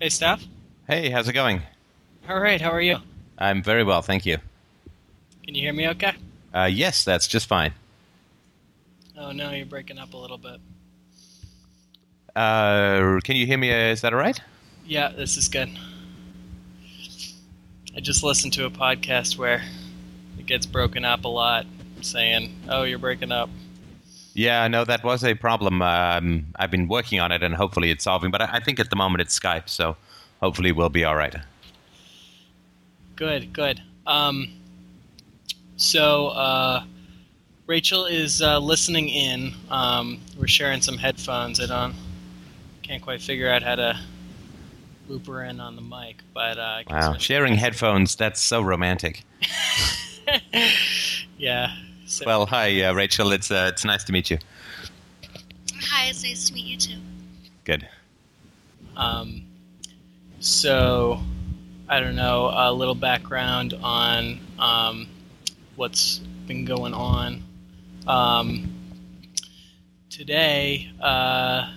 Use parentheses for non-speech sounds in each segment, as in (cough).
Hey, Steph. Hey, how's it going? All right, how are you? I'm very well, thank you. Can you hear me okay? Uh, yes, that's just fine. Oh, no, you're breaking up a little bit. Uh, can you hear me? Uh, is that all right? Yeah, this is good. I just listened to a podcast where it gets broken up a lot, saying, "Oh, you're breaking up." Yeah, no, that was a problem. Um, I've been working on it, and hopefully it's solving. But I, I think at the moment it's Skype, so hopefully we'll be all right. Good, good. Um, so uh, Rachel is uh, listening in. Um, we're sharing some headphones. I don't, can't quite figure out how to loop her in on the mic, but uh, Wow, sharing headphones—that's so romantic. (laughs) yeah. So, Well, hi, uh, Rachel. It's uh, it's nice to meet you. Hi, it's nice to meet you too. Good. Um, so, I don't know, a little background on um, what's been going on. Um, today, uh,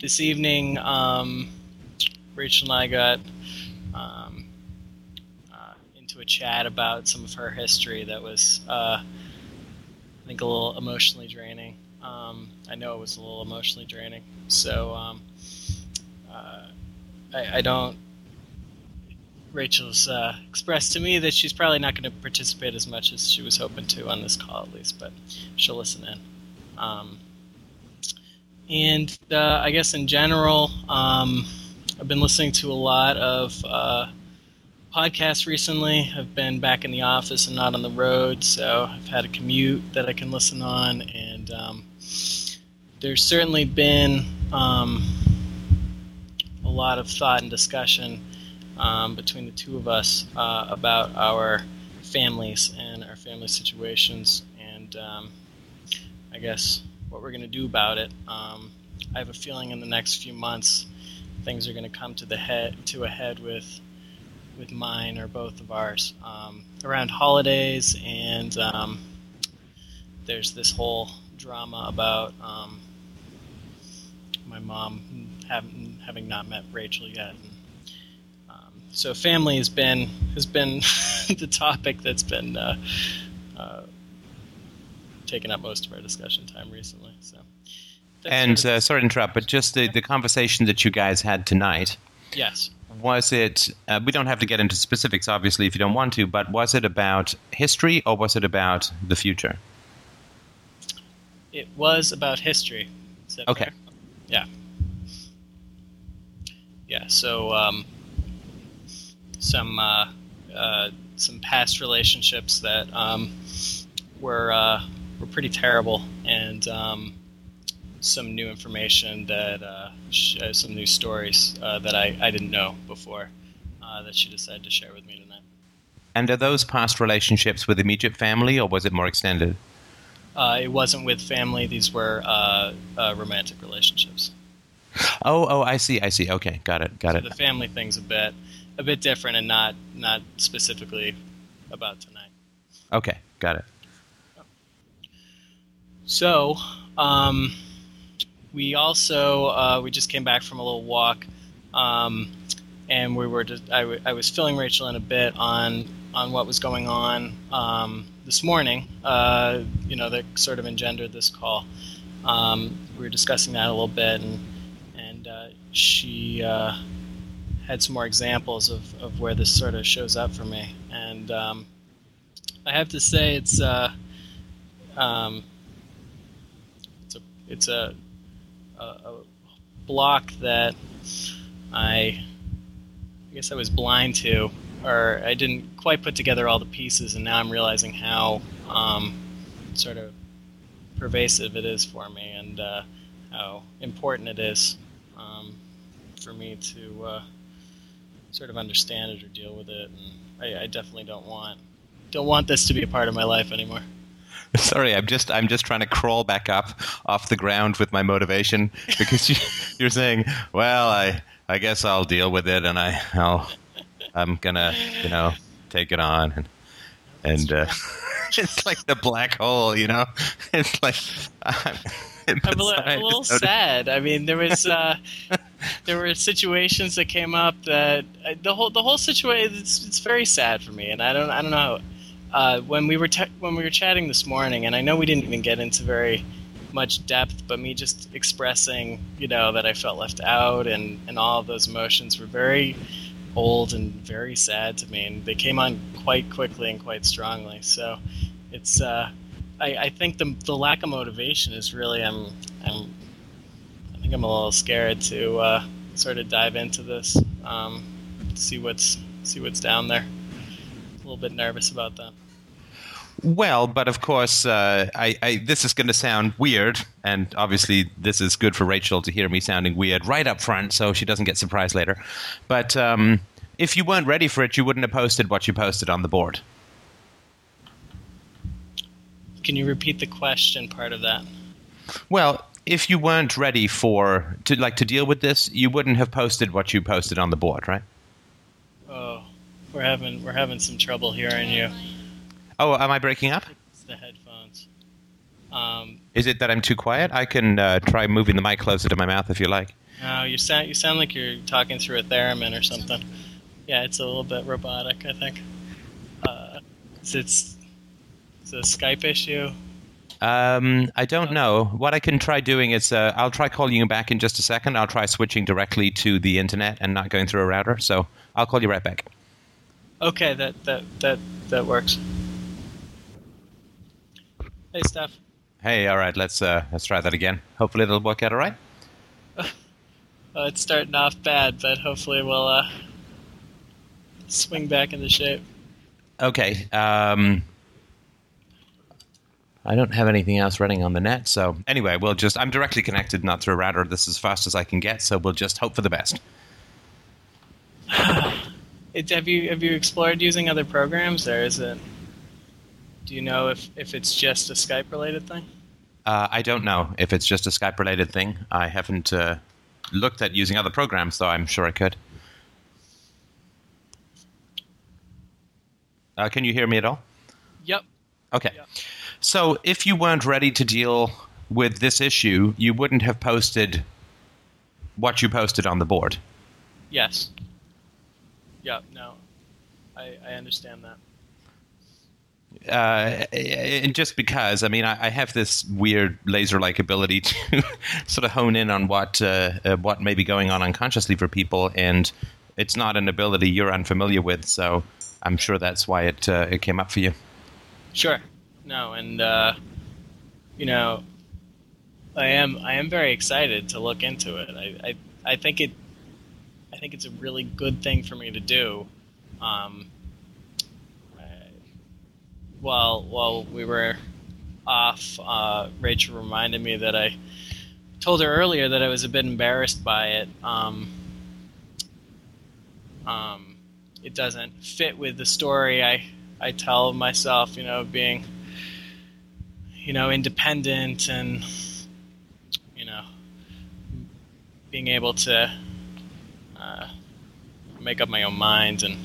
this evening, um, Rachel and I got chat about some of her history that was, uh, I think, a little emotionally draining. Um, I know it was a little emotionally draining. So, um, uh, I, I don't. Rachel's uh, expressed to me that she's probably not going to participate as much as she was hoping to on this call, at least, but she'll listen in. Um, and uh, I guess in general, um, I've been listening to a lot of uh, podcasts recently. I've been back in the office and not on the road, so I've had a commute that I can listen on, and um, there's certainly been um, a lot of thought and discussion um, between the two of us uh, about our families and our family situations, and um, I guess what we're going to do about it. Um, I have a feeling in the next few months things are going to come to the head to a head with with mine or both of ours um, around holidays, and um, there's this whole drama about um, my mom having having not met Rachel yet. And, um, so family has been has been (laughs) the topic that's been uh, uh, taking up most of our discussion time recently. So, that's And sort of- uh, sorry to interrupt, but just the, the conversation that you guys had tonight. yes, Was it? Uh, we don't have to get into specifics, obviously, if you don't want to. But was it about history or was it about the future? it was about history. Is Okay. fair? Yeah. Yeah. So um, some uh, uh, some past relationships that um, were uh, were pretty terrible, and um, some new information that uh, sh- uh, some new stories uh, that I, I didn't know before uh, that she decided to share with me tonight. And are those past relationships with immediate family or was it more extended? Uh, it wasn't with family; these were uh, uh, romantic relationships. Oh, oh, I see, I see. Okay, got it, got So it. the family thing's a bit a bit different and not not specifically about tonight. Okay, got it. So, um, we also uh, we just came back from a little walk, um, and we were just, I, w- I was filling Rachel in a bit on on what was going on um, this morning. Uh, you know that sort of engendered this call. Um, we were discussing that a little bit, and and uh, she uh, had some more examples of, of where this sort of shows up for me, and um, I have to say it's. Uh, um, it's a it's a, a, block that I I guess I was blind to, or I didn't quite put together all the pieces, and now I'm realizing how um, sort of pervasive it is for me, and uh, how important it is um, for me to uh, sort of understand it or deal with it. And I, I definitely don't want don't want this to be a part of my life anymore. (laughs) Sorry, I'm just I'm just trying to crawl back up off the ground with my motivation (laughs) because you, you're saying, well, I I guess I'll deal with it and I I'll I'm gonna you know take it on and and uh, (laughs) it's like the black hole, you know. It's like I'm, I'm a, li- a little sad. I mean, there was uh, there were situations that came up that uh, the whole the whole situation it's, it's very sad for me, and I don't I don't know. Uh, when we were te- when we were chatting this morning, and I know we didn't even get into very much depth, but me just expressing, you know, that I felt left out, and and all those emotions were very old and very sad to me, and they came on quite quickly and quite strongly. So it's uh, I, I think the the lack of motivation is really I'm I'm I think I'm a little scared to uh, sort of dive into this, um, see what's see what's down there. A little bit nervous about that. Well, but of course, uh, I, I, this is going to sound weird, and obviously, this is good for Rachel to hear me sounding weird right up front, so she doesn't get surprised later. But um, if you weren't ready for it, you wouldn't have posted what you posted on the board. Can you repeat the question part of that? Well, if you weren't ready for to like to deal with this, you wouldn't have posted what you posted on the board, right? Oh, we're having we're having some trouble hearing you. Oh, am I breaking up? It's the headphones. Um, Is it that I'm too quiet? I can uh, try moving the mic closer to my mouth if you like. no, you sound you sound like you're talking through a theremin or something. Yeah, it's a little bit robotic. I think. Uh, it's it's, it's a Skype issue. Um, I don't know. What I can try doing is uh, I'll try calling you back in just a second. I'll try switching directly to the internet and not going through a router. So I'll call you right back. Okay, that that that that works. Hey, Steph. Hey, all right. Let's uh, let's try that again. Hopefully it'll work out all right. (laughs) Uh, it's starting off bad, but hopefully we'll uh, swing back into shape. Okay. Um, I don't have anything else running on the net, so anyway, we'll just. I'm directly connected, not through a router. This is as fast as I can get, so we'll just hope for the best. (sighs) It, have you have you explored using other programs, or is it? Do you know if, if it's just a Skype related thing? Uh, I don't know if it's just a Skype related thing. I haven't uh, looked at using other programs, though I'm sure I could. Uh, can you hear me at all? Yep. Okay. Yeah. So if you weren't ready to deal with this issue, you wouldn't have posted what you posted on the board. Yes. Yep. No. I I understand that. Uh, and just because, I mean, I, I have this weird laser-like ability to (laughs) sort of hone in on what uh, uh, what may be going on unconsciously for people, and it's not an ability you're unfamiliar with. So I'm sure that's why it uh, it came up for you. Sure. No, and uh, you know, I am I am very excited to look into it. I, I I think it I think it's a really good thing for me to do. Um, while while we were off, uh, Rachel reminded me that I told her earlier that I was a bit embarrassed by it. Um, um, it doesn't fit with the story I I tell myself, you know, being you know independent and you know being able to uh, make up my own mind and,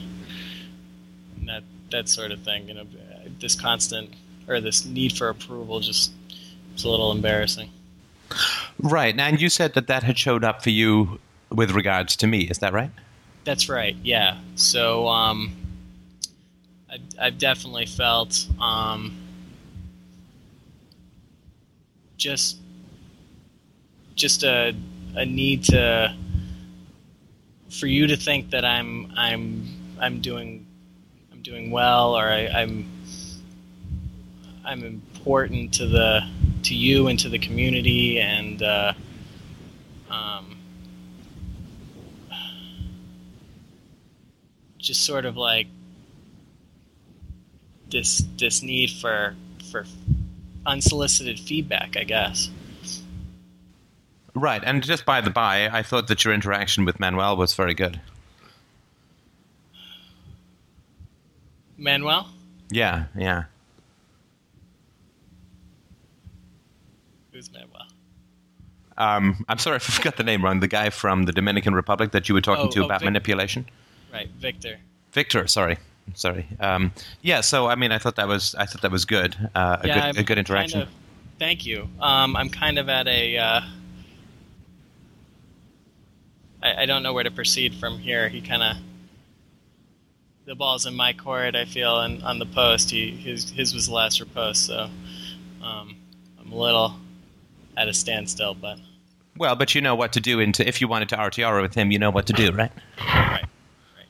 and that that sort of thing. You know, this constant or this need for approval just it's a little embarrassing. Right. Now, and you said that that had showed up for you with regards to me. Is that right? That's right. Yeah. So um, I've, I've definitely felt um, just just a a need to for you to think that I'm I'm I'm doing I'm doing well or I, I'm I'm important to the to you and to the community and uh, um, just sort of like this this need for for unsolicited feedback, I guess. Right. And just by the by, I thought that your interaction with Manuel was very good. Manuel? Yeah. Yeah. Manuel? Um, I'm sorry if (laughs) I forgot the name wrong. The guy from the Dominican Republic that you were talking Oh, to oh, about Vic- manipulation. Right, Victor. Victor, sorry, sorry. Um, yeah, so I mean, I thought that was I thought that was good. Uh, a yeah, good a good interaction. Kind of, thank you. Um, I'm kind of at a. Uh, I, I don't know where to proceed from here. He kind of. The ball's in my court, I feel, and on the post, he his his was the last riposte, so um, I'm a little at a standstill. But Well, but you know what to do. Into if you wanted to RTR with him, you know what to do, right? right, right.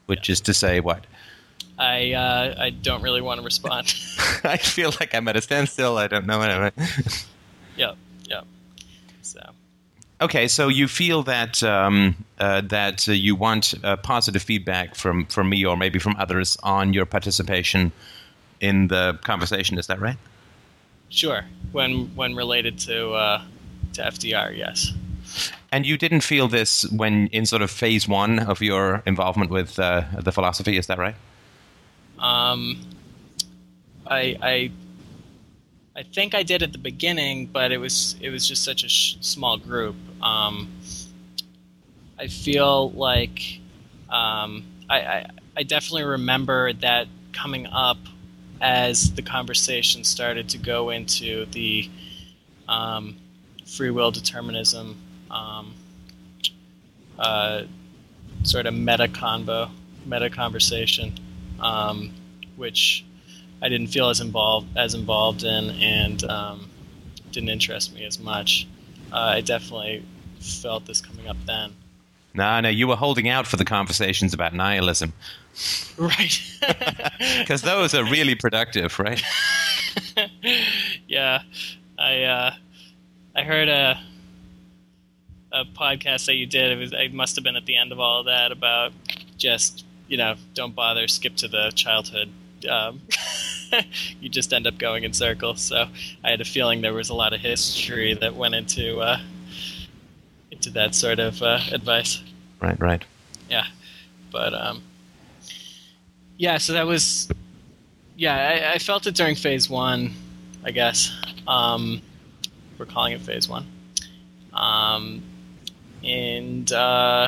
Which is to say, what? I uh, I don't really want to respond. (laughs) I feel like I'm at a standstill. I don't know. Anyway. (laughs) yep, yep. So Okay, so you feel that um, uh, that uh, you want uh, positive feedback from, from me or maybe from others on your participation in the conversation. Is that right? Sure, when when related to uh, to FDR, yes. And you didn't feel this when in sort of phase one of your involvement with uh, the philosophy. Is that right? Um, I I I think I did at the beginning, but it was it was just such a sh- small group. Um, I feel like um, I, I I definitely remember that coming up as the conversation started to go into the um, free will determinism um, uh, sort of meta convo, meta conversation, um, which I didn't feel as involved as involved in, and um, didn't interest me as much. Uh, I definitely felt this coming up then. No, no, you were holding out for the conversations about nihilism Right. (laughs) because those are really productive, right? (laughs) yeah, I uh, I heard a a podcast that you did. It was it must have been at the end of all of that about just you know don't bother, skip to the childhood. Um, (laughs) you just end up going in circles. So I had a feeling there was a lot of history that went into uh, into that sort of uh, advice. Right, right. Yeah, but um, yeah. So that was yeah. I, I felt it during phase one, I guess. Um, we're calling it phase one. Um, and uh,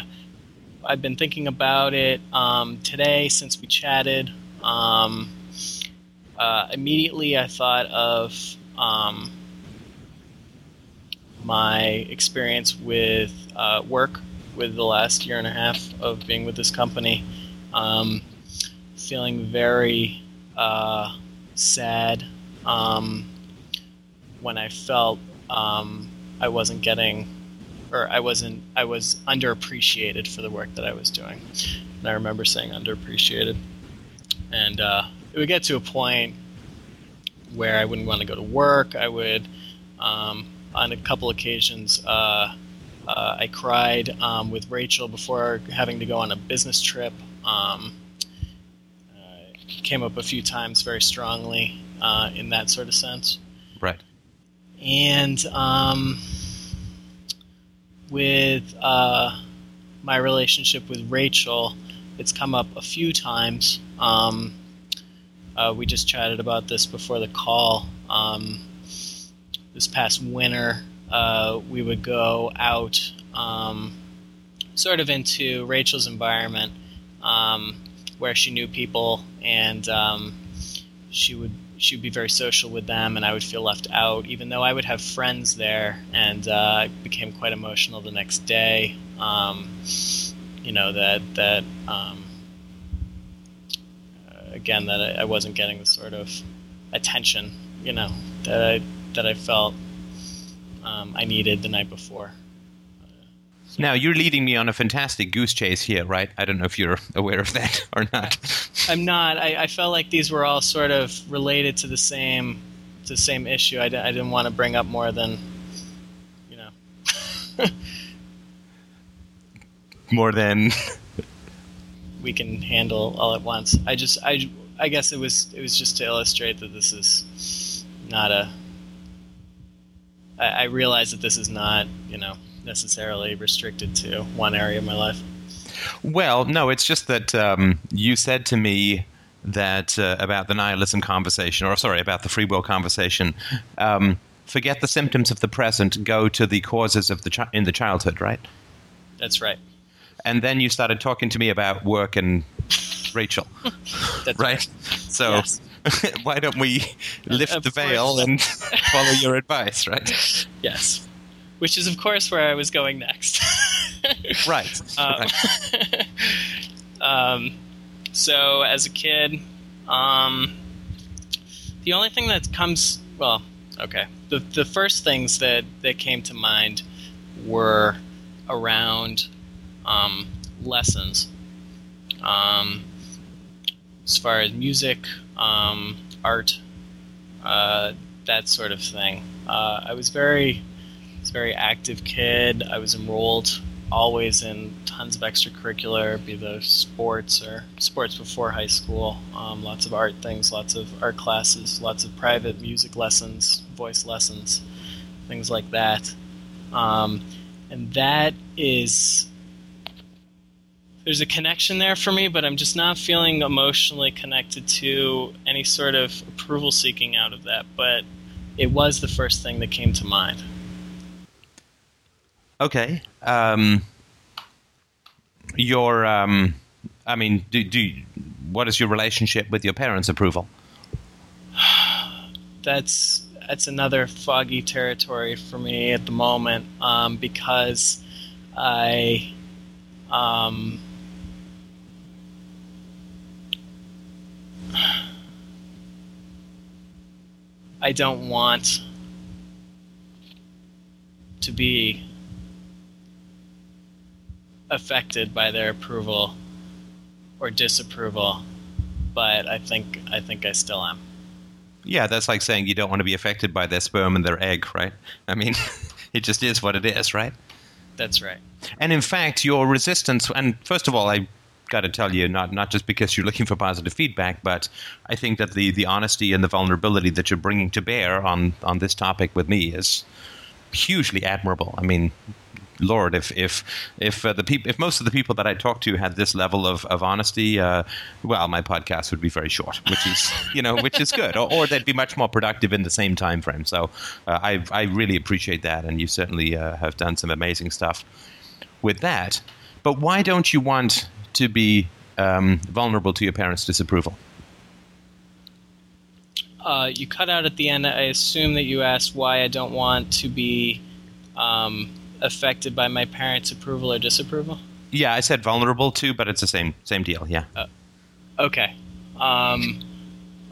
I've been thinking about it um, today since we chatted. Um, uh, immediately, I thought of um, my experience with uh, work with the last year and a half of being with this company. Um, feeling very uh, sad um, when I felt um, I wasn't getting, or I wasn't, I was underappreciated for the work that I was doing. And I remember saying underappreciated. And uh, it would get to a point where I wouldn't want to go to work. I would, um, on a couple occasions, uh, uh, I cried um, with Rachel before having to go on a business trip. Um, came up a few times very strongly uh, in that sort of sense. Right. And um, with uh, my relationship with Rachel, it's come up a few times. Um, uh, we just chatted about this before the call. Um, this past winter, uh, we would go out um, sort of into Rachel's environment um, where she knew people and um, she would she would be very social with them and I would feel left out even though I would have friends there and uh, I became quite emotional the next day um, you know that that um, uh, again that I, I wasn't getting the sort of attention you know that I that I felt um, I needed the night before. Now you're leading me on a fantastic goose chase here, right? I don't know if you're (laughs) aware of that (laughs) or not. (laughs) I'm not. I, I felt like these were all sort of related to the same to the same issue. I, d- I didn't want to bring up more than you know More than we can handle all at once. I just I I guess it was it was just to illustrate that this is not a. I, I realize that this is not you know necessarily restricted to one area of my life. Well, no, it's just that um, you said to me that uh, about the nihilism conversation, or sorry, about the free will conversation. Um, forget the symptoms of the present, go to the causes of the chi- in the childhood, right? That's right. And then you started talking to me about work and Rachel, (laughs) That's right? So, Yes. (laughs) why don't we lift Of the veil course. and follow your advice, right? (laughs) Yes. Which is, of course, where I was going next. (laughs) Right. (laughs) Um, right. (laughs) um, so as a kid, um, the only thing that comes well, okay, the the first things that that came to mind were around um, lessons. Um, as far as music, um, art, uh, that sort of thing. Uh, I was very, I was a very active kid. I was enrolled always in tons of extracurricular, be those sports or sports before high school. Um, lots of art things, lots of art classes, lots of private music lessons, voice lessons, things like that. Um, and that is there's a connection there for me, but I'm just not feeling emotionally connected to any sort of approval seeking out of that. But it was the first thing that came to mind. Okay. Um, your, um, I mean, do, do what is your relationship with your parents' approval? (sighs) That's that's another foggy territory for me at the moment um, because I. Um, (sighs) I don't want to be affected by their approval or disapproval, but I think I think I still am. Yeah, that's like saying you don't want to be affected by their sperm and their egg, right? I mean, (laughs) it just is what it is, right? That's right. And in fact, your resistance, and first of all, I got to tell you, not not just because you're looking for positive feedback, but I think that the the honesty and the vulnerability that you're bringing to bear on on this topic with me is hugely admirable. I mean, Lord, if if if uh, the peop- if most of the people that I talk to had this level of of honesty, uh, well, my podcast would be very short, which is you know which is good, or, or they'd be much more productive in the same time frame. So uh, I I really appreciate that, and you certainly uh, have done some amazing stuff with that. But why don't you want to be um, vulnerable to your parents' disapproval? Uh, you cut out at the end. I assume that you asked why I don't want to be um, affected by my parents' approval or disapproval. Yeah, I said vulnerable too, but it's the same same deal. Yeah. Okay. Um,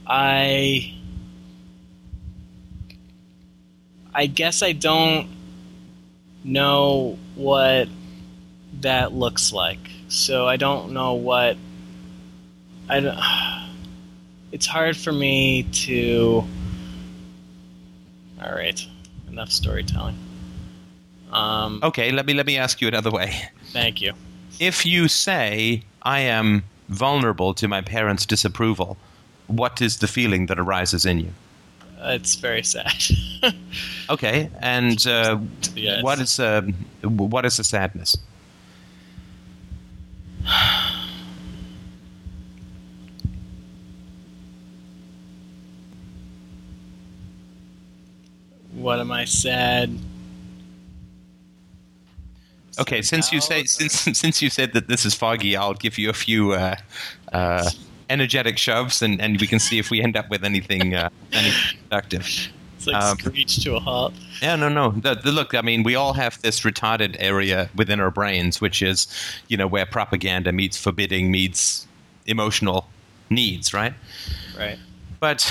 I. I guess I don't know what that looks like. So I don't know what. I don't. (sighs) It's hard for me to. All right. Enough storytelling. Um, Okay, let me let me ask you another way. Thank you. If you say I am vulnerable to my parents' disapproval, what is the feeling that arises in you? It's very sad. (laughs) Okay, and uh, Yes. what is uh, what is the sadness? what am I sad? Okay, since you say since (laughs) since you said that this is foggy, I'll give you a few uh, uh, energetic shoves, and, and we can see if we end up with anything uh, anything productive. It's like Um, screech to a halt. Yeah, no, no. The, the, look, I mean, we all have this retarded area within our brains, which is, you know, where propaganda meets forbidding meets emotional needs, right? Right. But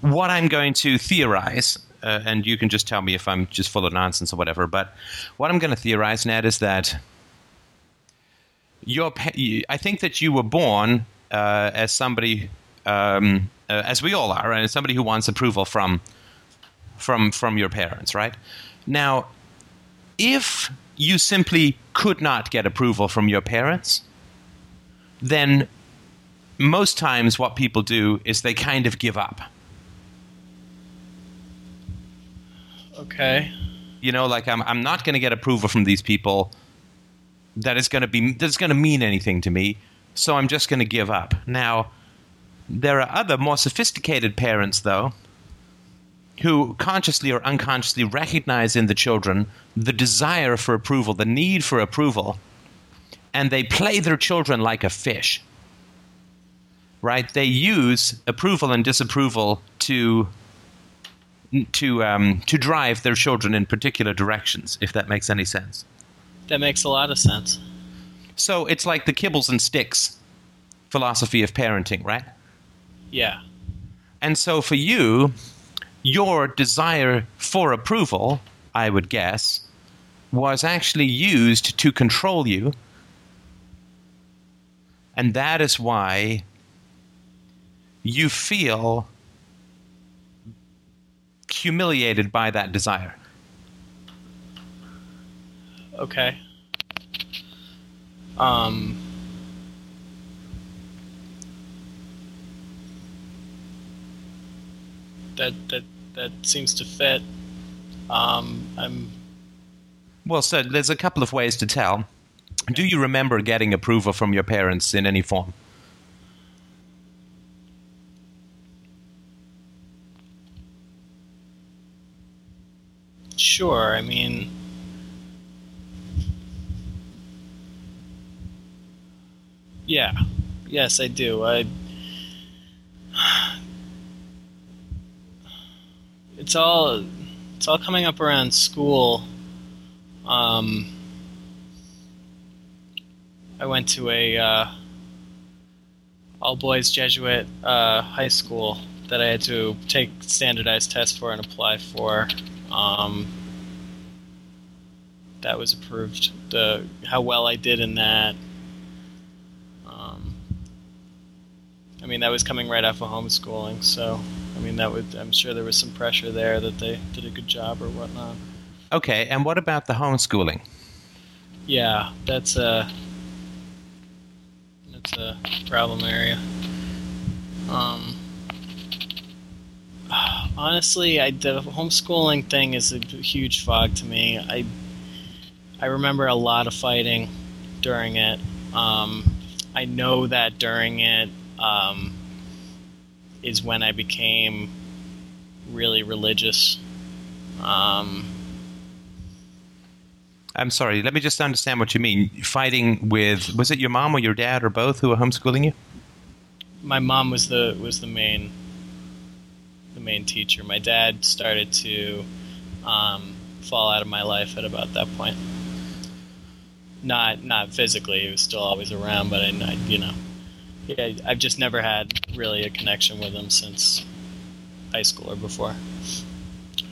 what I'm going to theorize, uh, and you can just tell me if I'm just full of nonsense or whatever, but what I'm going to theorize, Ned, is that your I think that you were born uh, as somebody, um, uh, as we all are, and somebody who wants approval from, from, from your parents, right? Now, if you simply could not get approval from your parents, then most times what people do is they kind of give up. Okay. You know, like I'm I'm not going to get approval from these people that is going to be that's going to mean anything to me, so I'm just going to give up. Now, there are other more sophisticated parents though who consciously or unconsciously recognize in the children the desire for approval, the need for approval, and they play their children like a fish. right? They use approval and disapproval to to um, to drive their children in particular directions. If that makes any sense. That makes a lot of sense. So it's like the kibbles and sticks philosophy of parenting, right? Yeah. And so for you, your desire for approval, I would guess, was actually used to control you. And that is why you feel humiliated by that desire. Okay. Um. That that that seems to fit. Um, I'm Well, so there's a couple of ways to tell. Do you remember getting approval from your parents in any form? Sure. I mean, yeah, yes, I do. I. It's all, it's all coming up around school. Um, I went to a uh, all boys Jesuit uh, high school that I had to take standardized tests for and apply for. Um, that was approved. The how well I did in that. Um, I mean, that was coming right off of homeschooling, so I mean, that would I'm sure there was some pressure there that they did a good job or whatnot. Okay, and what about the homeschooling? Yeah, that's a that's a problem area. Um, honestly, I the homeschooling thing is a huge fog to me. I I remember a lot of fighting during it. Um, I know that during it um, is when I became really religious. Um, I'm sorry, let me just understand what you mean. Fighting with, was it your mom or your dad or both who were homeschooling you? my mom was the was the main main teacher. My dad started to um, fall out of my life at about that point. Not not physically, he was still always around, but I, I you know, yeah, I've just never had really a connection with him since high school or before.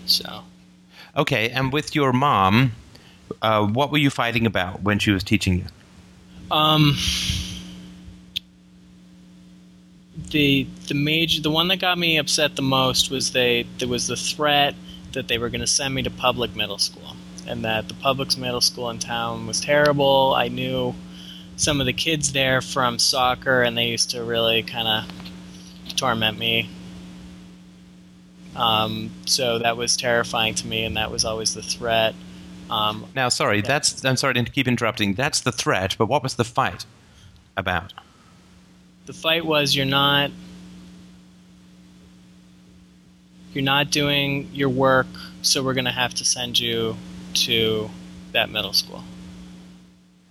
So Okay, and with your mom, uh, what were you fighting about when she was teaching you? Um, the the major the one that got me upset the most was they there was the threat that they were going to send me to public middle school and that the public middle school in town was terrible. I knew some of the kids there from soccer and they used to really kind of torment me. Um, so that was terrifying to me and that was always the threat. Um, Now, sorry, that's I'm sorry to keep interrupting. That's the threat, but what was the fight about? The fight was you're not you're not doing your work so we're going to have to send you to that middle school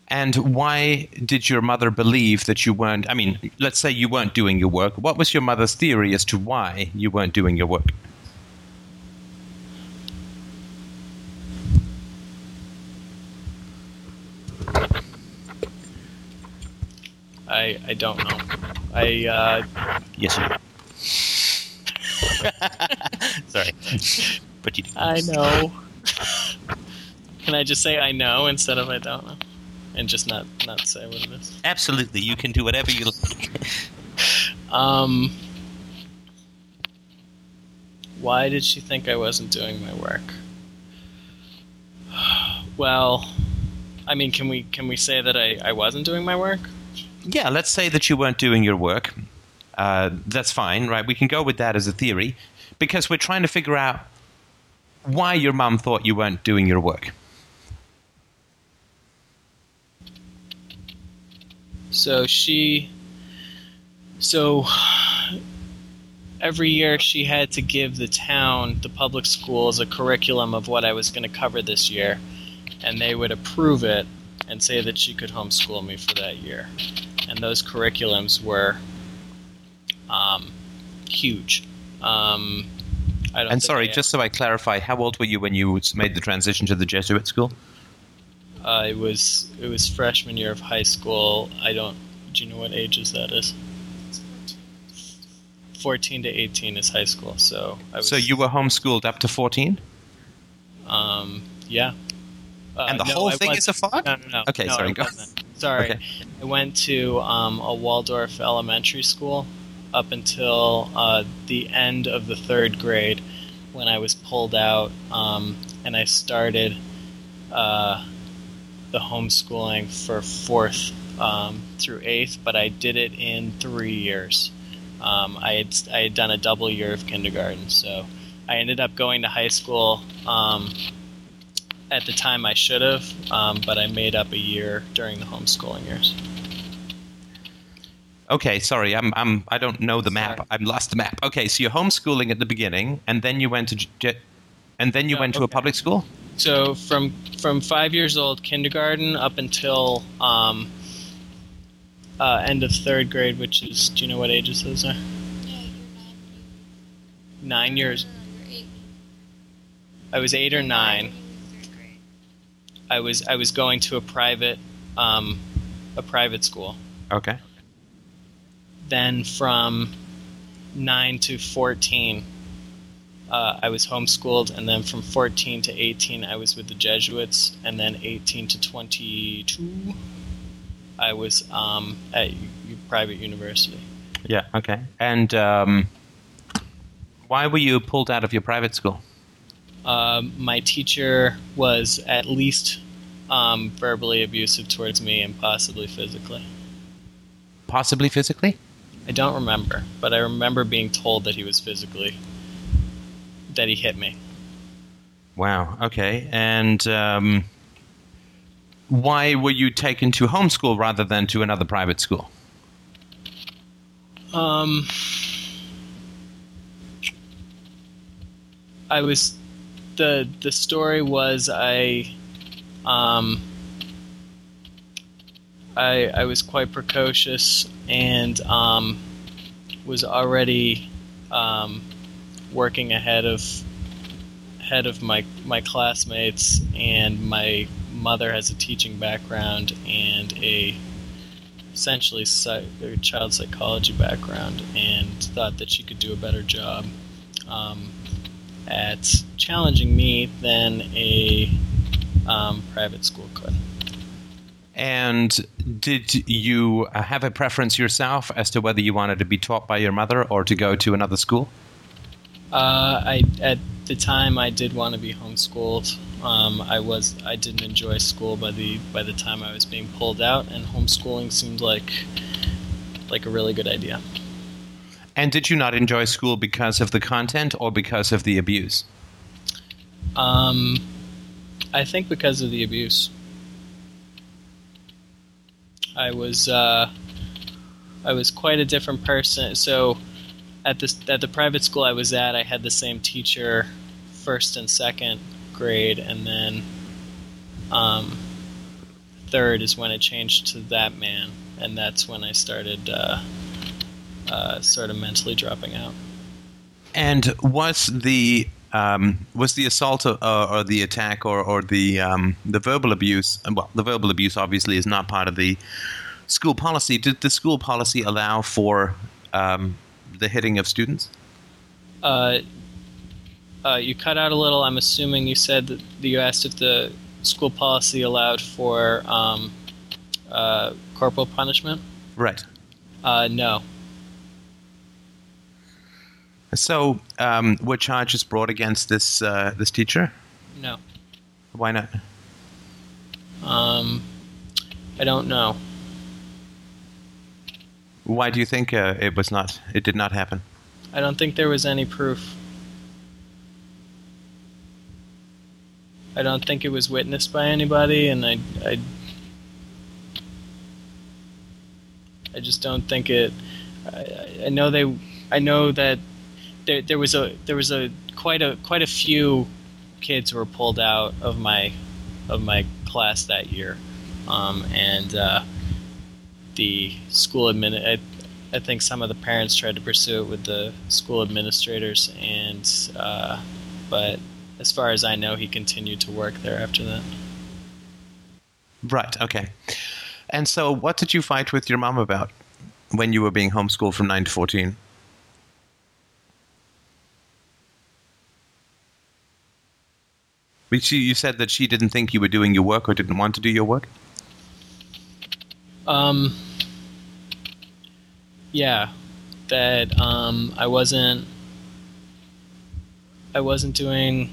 And why did your mother believe that you weren't? I mean, let's say you weren't doing your work. What was your mother's theory as to why you weren't doing your work? I i don't know. I uh, Yes, you. (laughs) sorry, but you. i know. Can i just say i know instead of i don't know? And just not not say what it is? Absolutely, you can do whatever you like. um why did she think i wasn't doing my work? Well i mean can we can we say that i i wasn't doing my work Yeah, let's say that you weren't doing your work. Uh, that's fine, right? We can go with that as a theory because we're trying to figure out why your mum thought you weren't doing your work. So she, so every year she had to give the town, the public schools, a curriculum of what I was going to cover this year, and they would approve it and say that she could homeschool me for that year. And those curriculums were um, huge. Um, I don't And sorry, just so I clarify, how old were you when you made the transition to the Jesuit school? Uh, it was it was freshman year of high school. I don't. Do you know what ages that is? Fourteen to eighteen is high school. So I was. So you were homeschooled up to 14? Um. Yeah. Uh, And the no, whole I thing is a fog? No, no, no. Okay, no, sorry, go. Sorry, Okay. I went to um, a Waldorf elementary school up until uh, the end of the third grade, when I was pulled out, um, and I started uh, the homeschooling for fourth um, through eighth. But I did it in three years. Um, I had I had done a double year of kindergarten, so I ended up going to high school. At the time, I should have, um, but I made up a year during the homeschooling years. Okay, sorry, I'm, I'm, I don't know the map. Sorry. I've lost the map. Okay, so you're homeschooling at the beginning, and then you went to, and then you No, went to a public school. So from from five years old, kindergarten, up until um, uh, end of third grade, which is do you know what ages those are? Yeah, you're Nine years. No, no, you're eight. I was eight or nine. You're in third grade. I was I was going to a private um, a private school. Okay. Then from nine to fourteen, uh, I was homeschooled, and then from fourteen to eighteen, I was with the Jesuits, and then eighteen to twenty-two, I was um, at u- private university. Yeah. Okay. And um, why were you pulled out of your private school? Um, my teacher was at least um, verbally abusive towards me and possibly physically. Possibly physically. I don't remember, but I remember being told that he was physically that he hit me. Wow. Okay. And um, why were you taken to homeschool rather than to another private school? Um, I was the the story was I um I I was quite precocious and um was already um working ahead of ahead of my my classmates and my mother has a teaching background and a essentially child psychology background and thought that she could do a better job um, at challenging me than a um, private school could. And did you have a preference yourself as to whether you wanted to be taught by your mother or to go to another school? Uh, I at the time I did want to be homeschooled. Um, I was I didn't enjoy school by the by the time I was being pulled out, and homeschooling seemed like like a really good idea. And did you not enjoy school because of the content or because of the abuse? Um, I think because of the abuse. I was uh, I was quite a different person. So at this at the private school I was at, I had the same teacher first and second grade, and then um, third is when it changed to that man, and that's when I started uh, uh, sort of mentally dropping out. And was the um, was the assault or, or the attack or, or the um, the verbal abuse? Well, the verbal abuse obviously is not part of the school policy. Did the school policy allow for um, the hitting of students? Uh, uh, you cut out a little. I'm assuming you said that you asked if the school policy allowed for um, uh, corporal punishment. Right. Uh, no. So, um, were charges brought against this uh, this teacher? No. Why not? Um, I don't know. Why do you think uh, it was not? It did not happen. I don't think there was any proof. I don't think it was witnessed by anybody, and I, I, I just don't think it. I- I, I know they. I know that there, there was a there was a quite a quite a few kids were pulled out of my of my class that year, um, and uh, the school admin. I, I think some of the parents tried to pursue it with the school administrators, and uh, but as far as I know, he continued to work there after that. Right. Okay. And so, what did you fight with your mom about when you were being homeschooled from nine to fourteen? But she, you said that she didn't think you were doing your work or didn't want to do your work. Um. Yeah, that um, I wasn't. I wasn't doing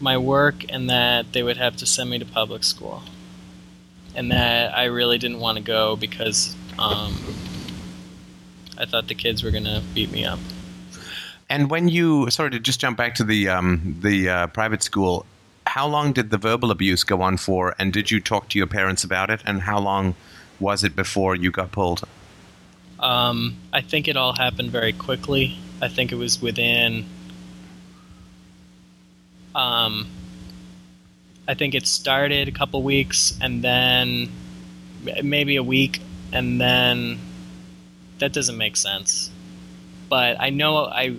my work, and that they would have to send me to public school, and that I really didn't want to go because um, I thought the kids were gonna beat me up. And when you sorry to just jump back to the um, the uh, private school, how long did the verbal abuse go on for? And did you talk to your parents about it? And how long was it before you got pulled? Um, I think it all happened very quickly. I think it was within. Um, I think it started a couple weeks, and then maybe a week, and then that doesn't make sense. But I know I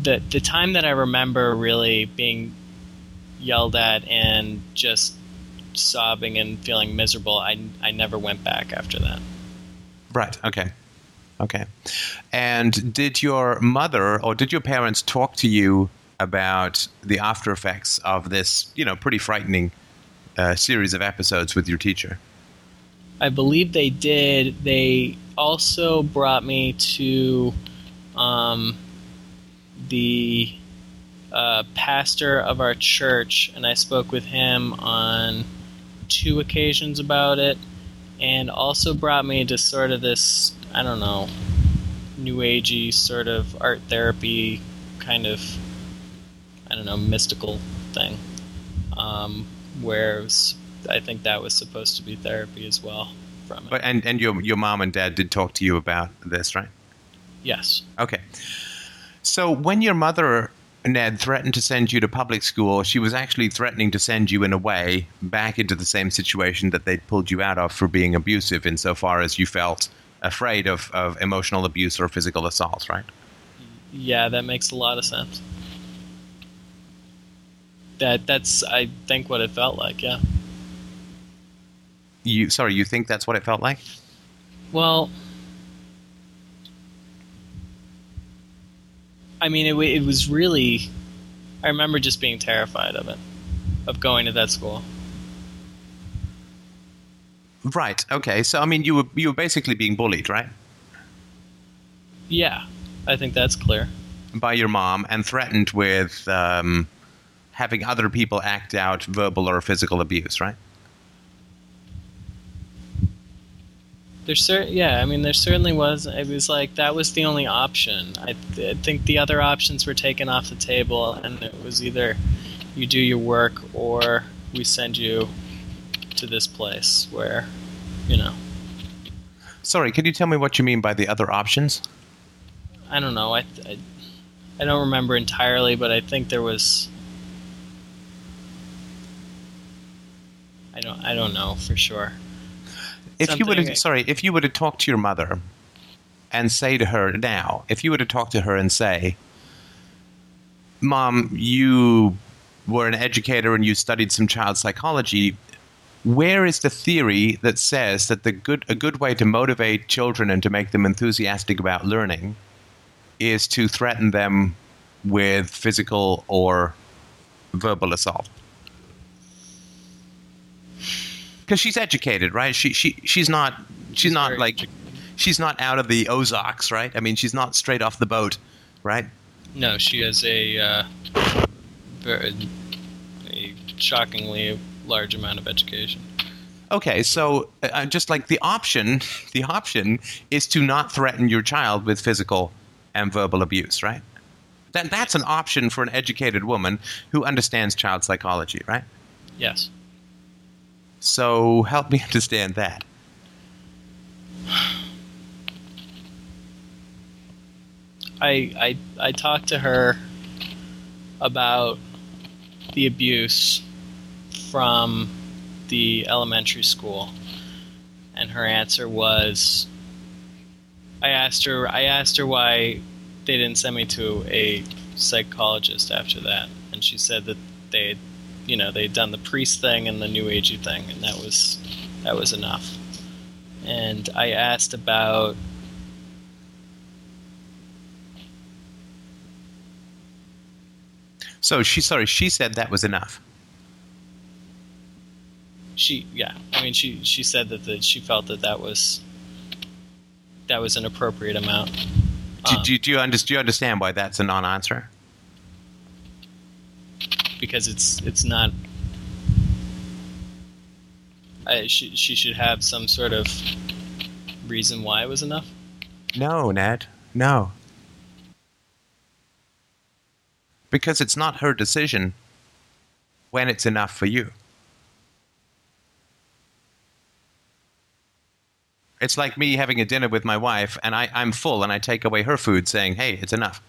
the the time that I remember really being yelled at and just sobbing and feeling miserable. I I never went back after that. Right. Okay. Okay. And did your mother or did your parents talk to you about the after effects of this, you know, pretty frightening uh, series of episodes with your teacher? I believe they did. They also brought me to um, the uh, pastor of our church, and I spoke with him on two occasions about it, and also brought me to sort of this I don't know, new agey sort of art therapy kind of I don't know mystical thing, um, where was, I think that was supposed to be therapy as well from it. But and and your your mom and dad did talk to you about this, right? yes. Okay. So when your mother Ned threatened to send you to public school, she was actually threatening to send you in a way back into the same situation that they'd pulled you out of for being abusive insofar as you felt afraid of, of emotional abuse or physical assault, right? Yeah, that makes a lot of sense. That that's I think what it felt like. Yeah. You sorry, you think that's what it felt like? Well, I mean, it, it was really. I remember just being terrified of it, of going to that school. Right. Okay. So I mean, you were you were basically being bullied, right, Yeah, I think that's clear. by your mom and threatened with um, having other people act out verbal or physical abuse, right? There cer- yeah, I mean, there certainly was. It was like that was the only option. I, th- I think the other options were taken off the table, and it was either you do your work or we send you to this place where, you know, Sorry, could you tell me what you mean by the other options? I don't know. I, I, I don't remember entirely, but I think there was. I don't. I don't know for sure. If you were Something- to, sorry, if you were to talk to your mother and say to her now, if you were to talk to her and say, "Mom, you were an educator and you studied some child psychology. Where is the theory that says that the good a good way to motivate children and to make them enthusiastic about learning is to threaten them with physical or verbal assault?" Because she's educated, right? She she she's not she's not very like she's not out of the Ozarks, right? I mean, she's not straight off the boat, right? No, she has a uh, very, a shockingly large amount of education. Okay, so uh, just like the option, (laughs) the option is to not threaten your child with physical and verbal abuse, right? That that's an option for an educated woman who understands child psychology, right? Yes. So help me (laughs) understand that. I, I I talked to her about the abuse from the elementary school, and her answer was I asked her. I asked her why they didn't send me to a psychologist after that, and she said that they, you know, they'd done the priest thing and the new agey thing, and that was that was enough. And I asked about So she, sorry, she said that was enough. she yeah i mean she she said that the, she felt that that was that was an appropriate amount Do, um, do, do you under, do you understand why that's a non-answer? Because it's it's not I, she, she should have some sort of reason why it was enough No, Ned. No. Because it's not her decision when it's enough for you. It's like me having a dinner with my wife and I, I'm full and I take away her food saying, hey, it's enough.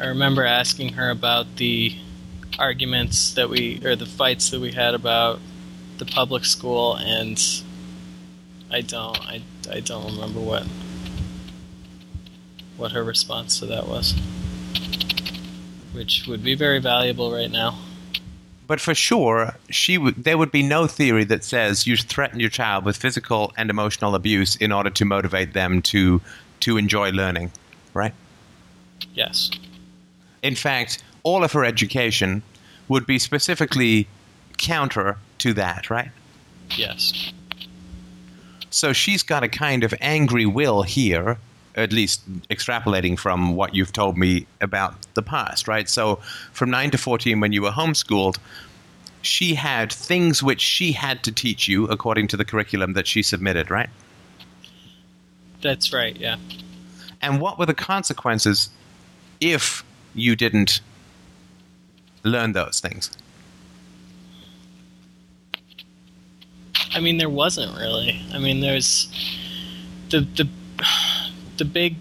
I remember asking her about the arguments that we or the fights that we had about the public school and i don't i, I don't remember what what her response to that was which would be very valuable right now But for sure, she would, there would be no theory that says you threaten your child with physical and emotional abuse in order to motivate them to, to enjoy learning, right? yes In fact, all of her education would be specifically counter to that, right? yes So she's got a kind of angry will here, at least extrapolating from what you've told me about the past, right? So from 9 to 14, when you were homeschooled, she had things which she had to teach you according to the curriculum that she submitted, right? that's right yeah And what were the consequences if you didn't learn those things? I mean, there wasn't really. I mean, there's the the the big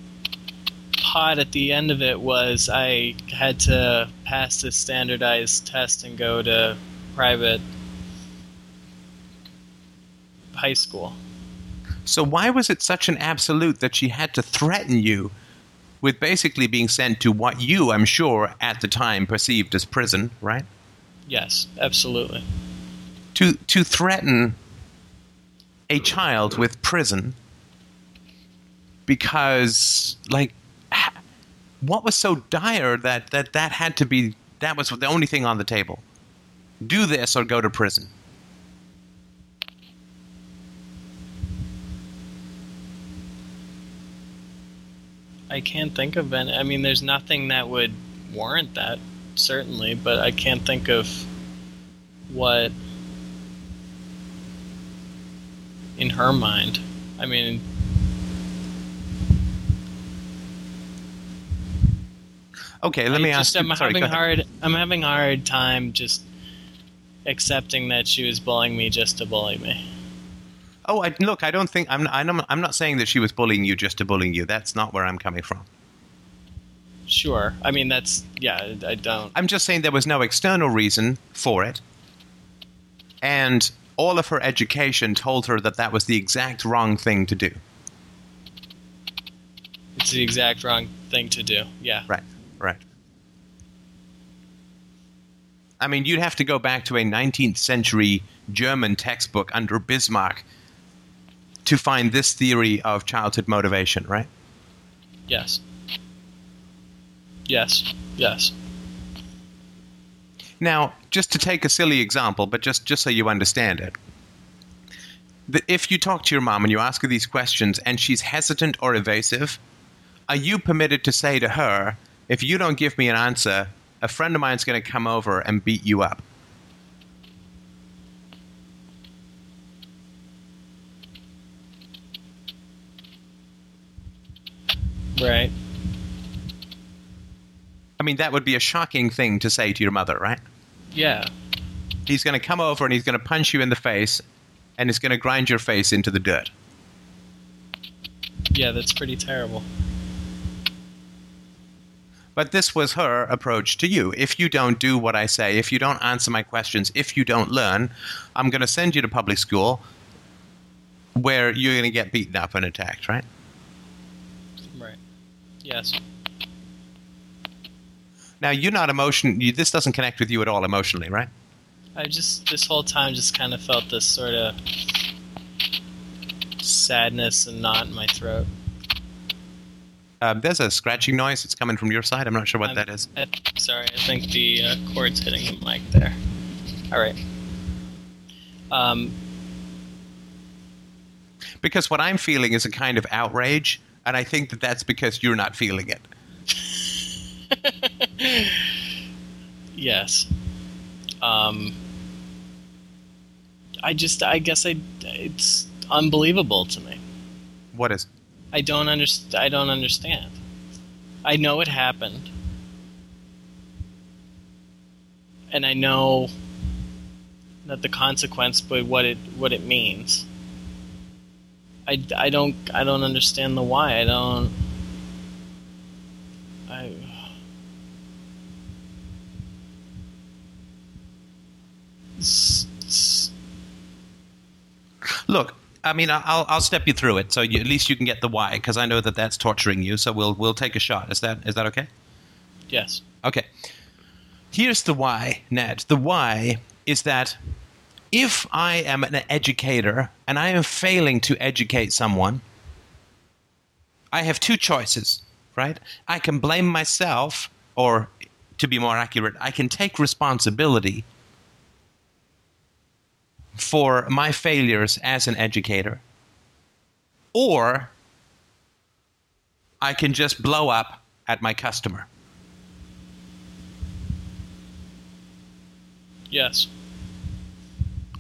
pot at the end of it was I had to pass this standardized test and go to private high school. So why was it such an absolute that she had to threaten you with basically being sent to what you, I'm sure, at the time perceived as prison, right? Yes, absolutely. To to threaten a child with prison because like what was so dire that that that had to be that was the only thing on the table. Do this or go to prison. I can't think of any. I mean, there's nothing that would warrant that, certainly, but I can't think of what in her mind. I mean, Okay, let me I ask just, you. I'm having hard. I'm having a hard time just accepting that she was bullying me just to bully me. Oh, I, look, I don't think I'm. I'm. I'm not saying that she was bullying you just to bullying you. That's not where I'm coming from. Sure. I mean, that's yeah. I- I don't. I'm just saying there was no external reason for it, and all of her education told her that that was the exact wrong thing to do. It's the exact wrong thing to do. Yeah. Right. Right. I mean, you'd have to go back to a 19th century German textbook under Bismarck to find this theory of childhood motivation, right? Yes. Yes. Yes. Now, just to take a silly example, but just, just so you understand it. The, if you talk to your mom and you ask her these questions and she's hesitant or evasive, are you permitted to say to her, if you don't give me an answer, a friend of mine's going to come over and beat you up? Right. I mean, that would be a shocking thing to say to your mother, right? Yeah. He's going to come over and he's going to punch you in the face and he's going to grind your face into the dirt. Yeah. That's pretty terrible. But this was her approach to you. If you don't do what I say, if you don't answer my questions, if you don't learn, I'm going to send you to public school where you're going to get beaten up and attacked, right? Right. Yes. Now, you're not emotion. You, this doesn't connect with you at all emotionally, right? I just this whole time just kind of felt this sort of sadness and knot in my throat. Um, there's a scratching noise. It's coming from your side. I'm not sure what I'm- that is. I, sorry, I think the uh, cord's hitting the mic there. All right. Um, Because what I'm feeling is a kind of outrage, and I think that that's because you're not feeling it. (laughs) yes. Um, I just, I guess, I, it's unbelievable to me. What is? I don't understand. I don't understand. I know it happened, and I know that the consequence, but what it what it means. I, I don't I don't understand the why. I don't. I. Look, I mean, I'll I'll step you through it, so you, at least you can get the why, because I know that that's torturing you. So we'll we'll take a shot. Is that is that okay? yes. Okay. Here's the why, Ned. The why is that if I am an educator and I am failing to educate someone, I have two choices, right? I can blame myself, or to be more accurate, I can take responsibility for my failures as an educator, or I can just blow up at my customer. Yes.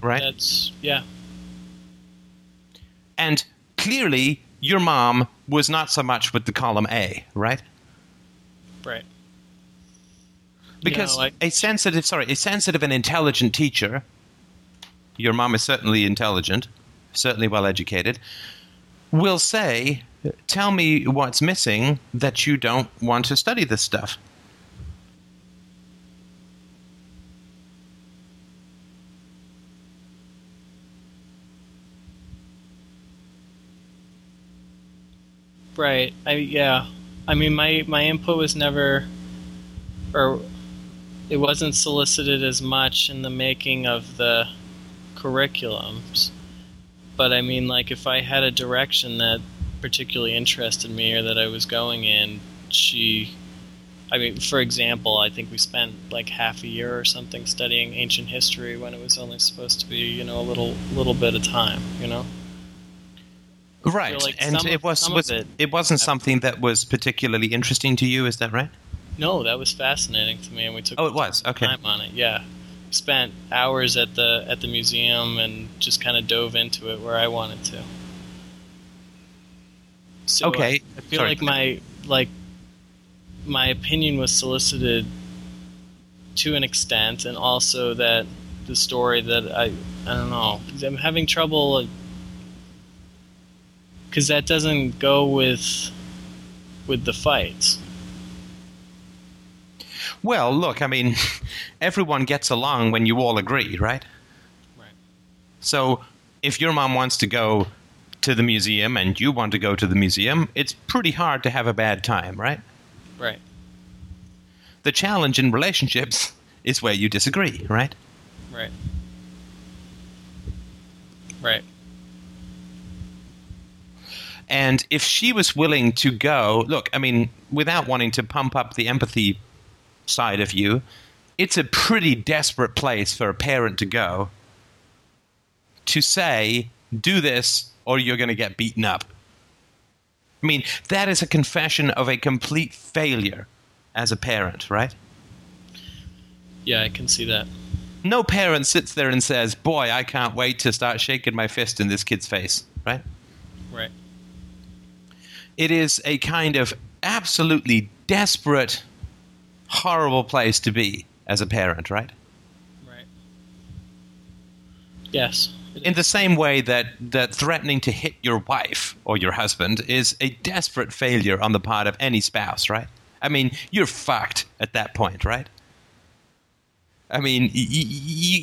Right? That's yeah. And clearly, your mom was not so much with the column A, right? Right. Because I- a sensitive, sorry, a sensitive and intelligent teacher, your mom is certainly intelligent, certainly well educated, will say, Tell me what's missing that you don't want to study this stuff. Right. I yeah. I mean my my input was never or it wasn't solicited as much in the making of the curriculums. But I mean like if I had a direction that particularly interested me or that I was going in, she I mean, for example, I think we spent like half a year or something studying ancient history when it was only supposed to be, you know, a little little bit of time, you know. Right. like and some it was, was it, it wasn't something that was particularly interesting to you, is that right? No, that was fascinating to me, and we took Oh, it was. Okay. time on it. Yeah, spent hours at the at the museum and just kind of dove into it where I wanted to. So Okay, I, I feel sorry. like my like my opinion was solicited to an extent, and also that the story that I I don't know I'm having trouble because that doesn't go with with the fights. Well, look, I mean, (laughs) everyone gets along when you all agree, right? Right. So if your mom wants to go to the museum and you want to go to the museum, it's pretty hard to have a bad time, right? Right. The challenge in relationships (laughs) is where you disagree, right? Right. Right. And if she was willing to go, look, I mean, without wanting to pump up the empathy side of you, it's a pretty desperate place for a parent to go to say, do this or you're going to get beaten up. I mean, that is a confession of a complete failure as a parent, right? Yeah, I can see that. No parent sits there and says, boy, I can't wait to start shaking my fist in this kid's face, right? Right. It is a kind of absolutely desperate, horrible place to be as a parent, right? Right. Yes. In the same way that, that threatening to hit your wife or your husband is a desperate failure on the part of any spouse, right? I mean, you're fucked at that point, right? I mean, y- y-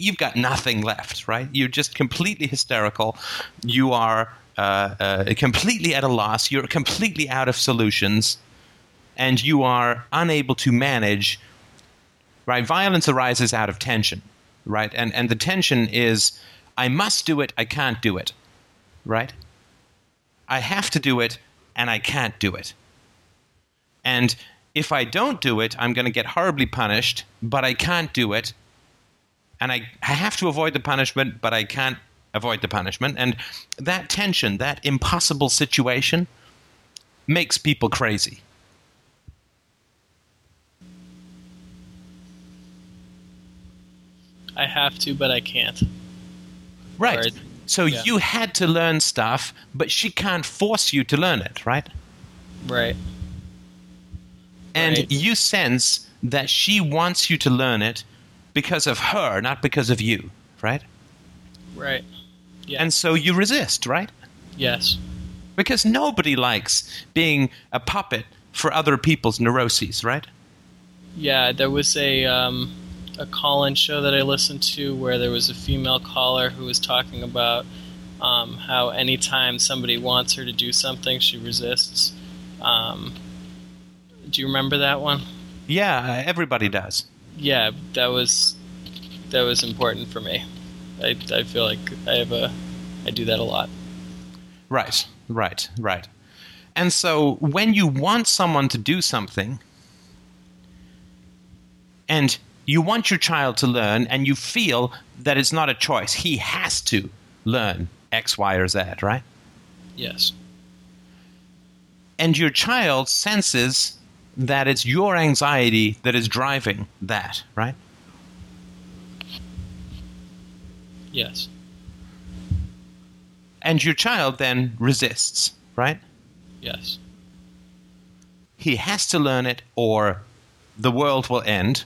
you've got nothing left, right? You're just completely hysterical. You are uh, uh, completely at a loss. You're completely out of solutions, and you are unable to manage. Right? Violence arises out of tension, right? And and the tension is, I must do it. I can't do it, right? I have to do it, and I can't do it. And if I don't do it, I'm going to get horribly punished, but I can't do it. And I, I have to avoid the punishment, but I can't avoid the punishment. And that tension, that impossible situation, makes people crazy. I have to, but I can't. Right. Right. So Yeah. you had to learn stuff, but she can't force you to learn it, right? Right. And Right. you sense that she wants you to learn it because of her, not because of you, right? Right. Yeah. And so you resist, right? yes. Because nobody likes being a puppet for other people's neuroses, right? Yeah, there was a um, a call-in show that I listened to where there was a female caller who was talking about um, how anytime somebody wants her to do something, she resists. Um, do you remember that one? Yeah, everybody does. Yeah, that was that was important for me. I, I feel like I have a I do that a lot. Right, right, right. And so when you want someone to do something, and you want your child to learn, and you feel that it's not a choice, he has to learn X, Y, or Z, right? Yes. And your child senses that it's your anxiety that is driving that, right? Yes. And your child then resists, right? Yes. he has to learn it or the world will end.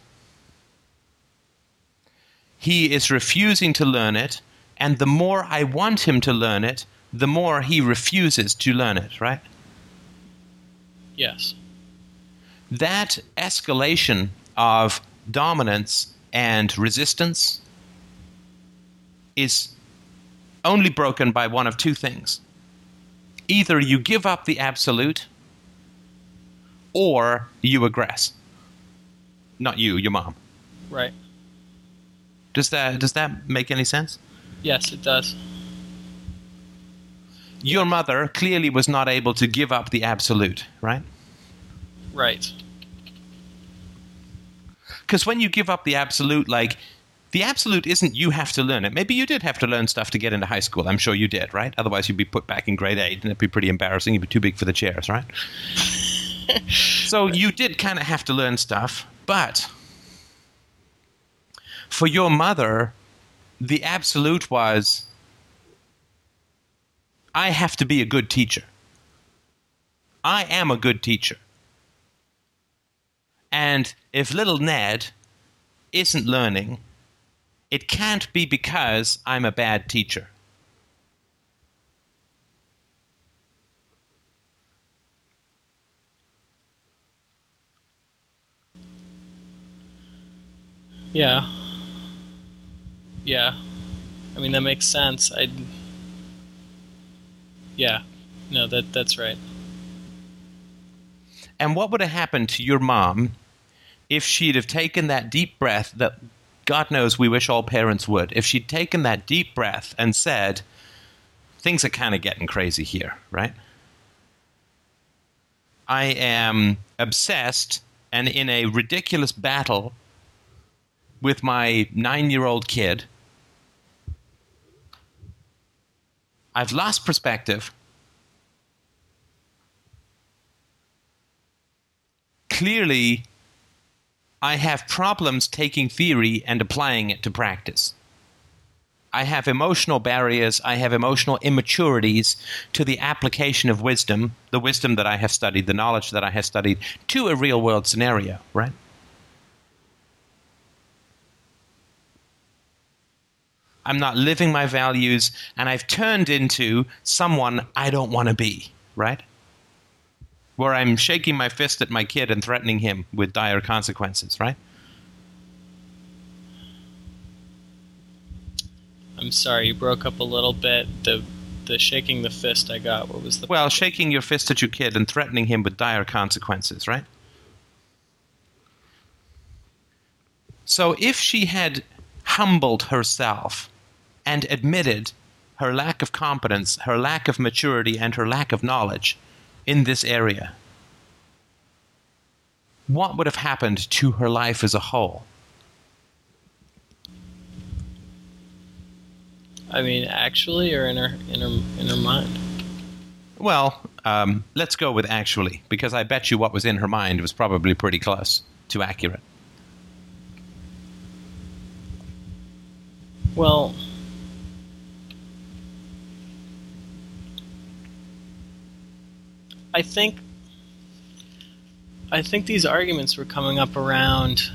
He is refusing to learn it, and the more I want him to learn it, the more he refuses to learn it, right? Yes. That escalation of dominance and resistance is only broken by one of two things. Either you give up the absolute or you aggress. Not you, your mom. Right. Does that does that make any sense? Yes, it does. Your mother clearly was not able to give up the absolute, right? Right. Because when you give up the absolute, like the absolute isn't you have to learn it. Maybe you did have to learn stuff to get into high school. I'm sure you did, right? Otherwise, you'd be put back in grade eight, and it'd be pretty embarrassing. You'd be too big for the chairs, right? (laughs) so you did kind of have to learn stuff, but for your mother, the absolute was I have to be a good teacher. I am a good teacher. And if little Ned isn't learning, it can't be because I'm a bad teacher. Yeah. Yeah. I mean that makes sense. I. Yeah. No, that that's right. And what would have happened to your mom if she'd have taken that deep breath that God knows we wish all parents would? If she'd taken that deep breath and said, things are kind of getting crazy here, right? I am obsessed and in a ridiculous battle with my nine year old kid. I've lost perspective. Clearly, I have problems taking theory and applying it to practice. I have emotional barriers, I have emotional immaturities to the application of wisdom, the wisdom that I have studied, the knowledge that I have studied, to a real world scenario, right? I'm not living my values, and I've turned into someone I don't want to be, right? Where I'm shaking my fist at my kid and threatening him with dire consequences, right? I'm sorry, you broke up a little bit. The the shaking the fist I got. What was the Well, shaking your fist at your kid and threatening him with dire consequences, right? So if she had humbled herself and admitted her lack of competence, her lack of maturity, and her lack of knowledge in this area, what would have happened to her life as a whole? I mean, actually, or in her in her in her mind. Well, um, let's go with actually, because I bet you what was in her mind was probably pretty close to accurate. Well, I think I think these arguments were coming up around.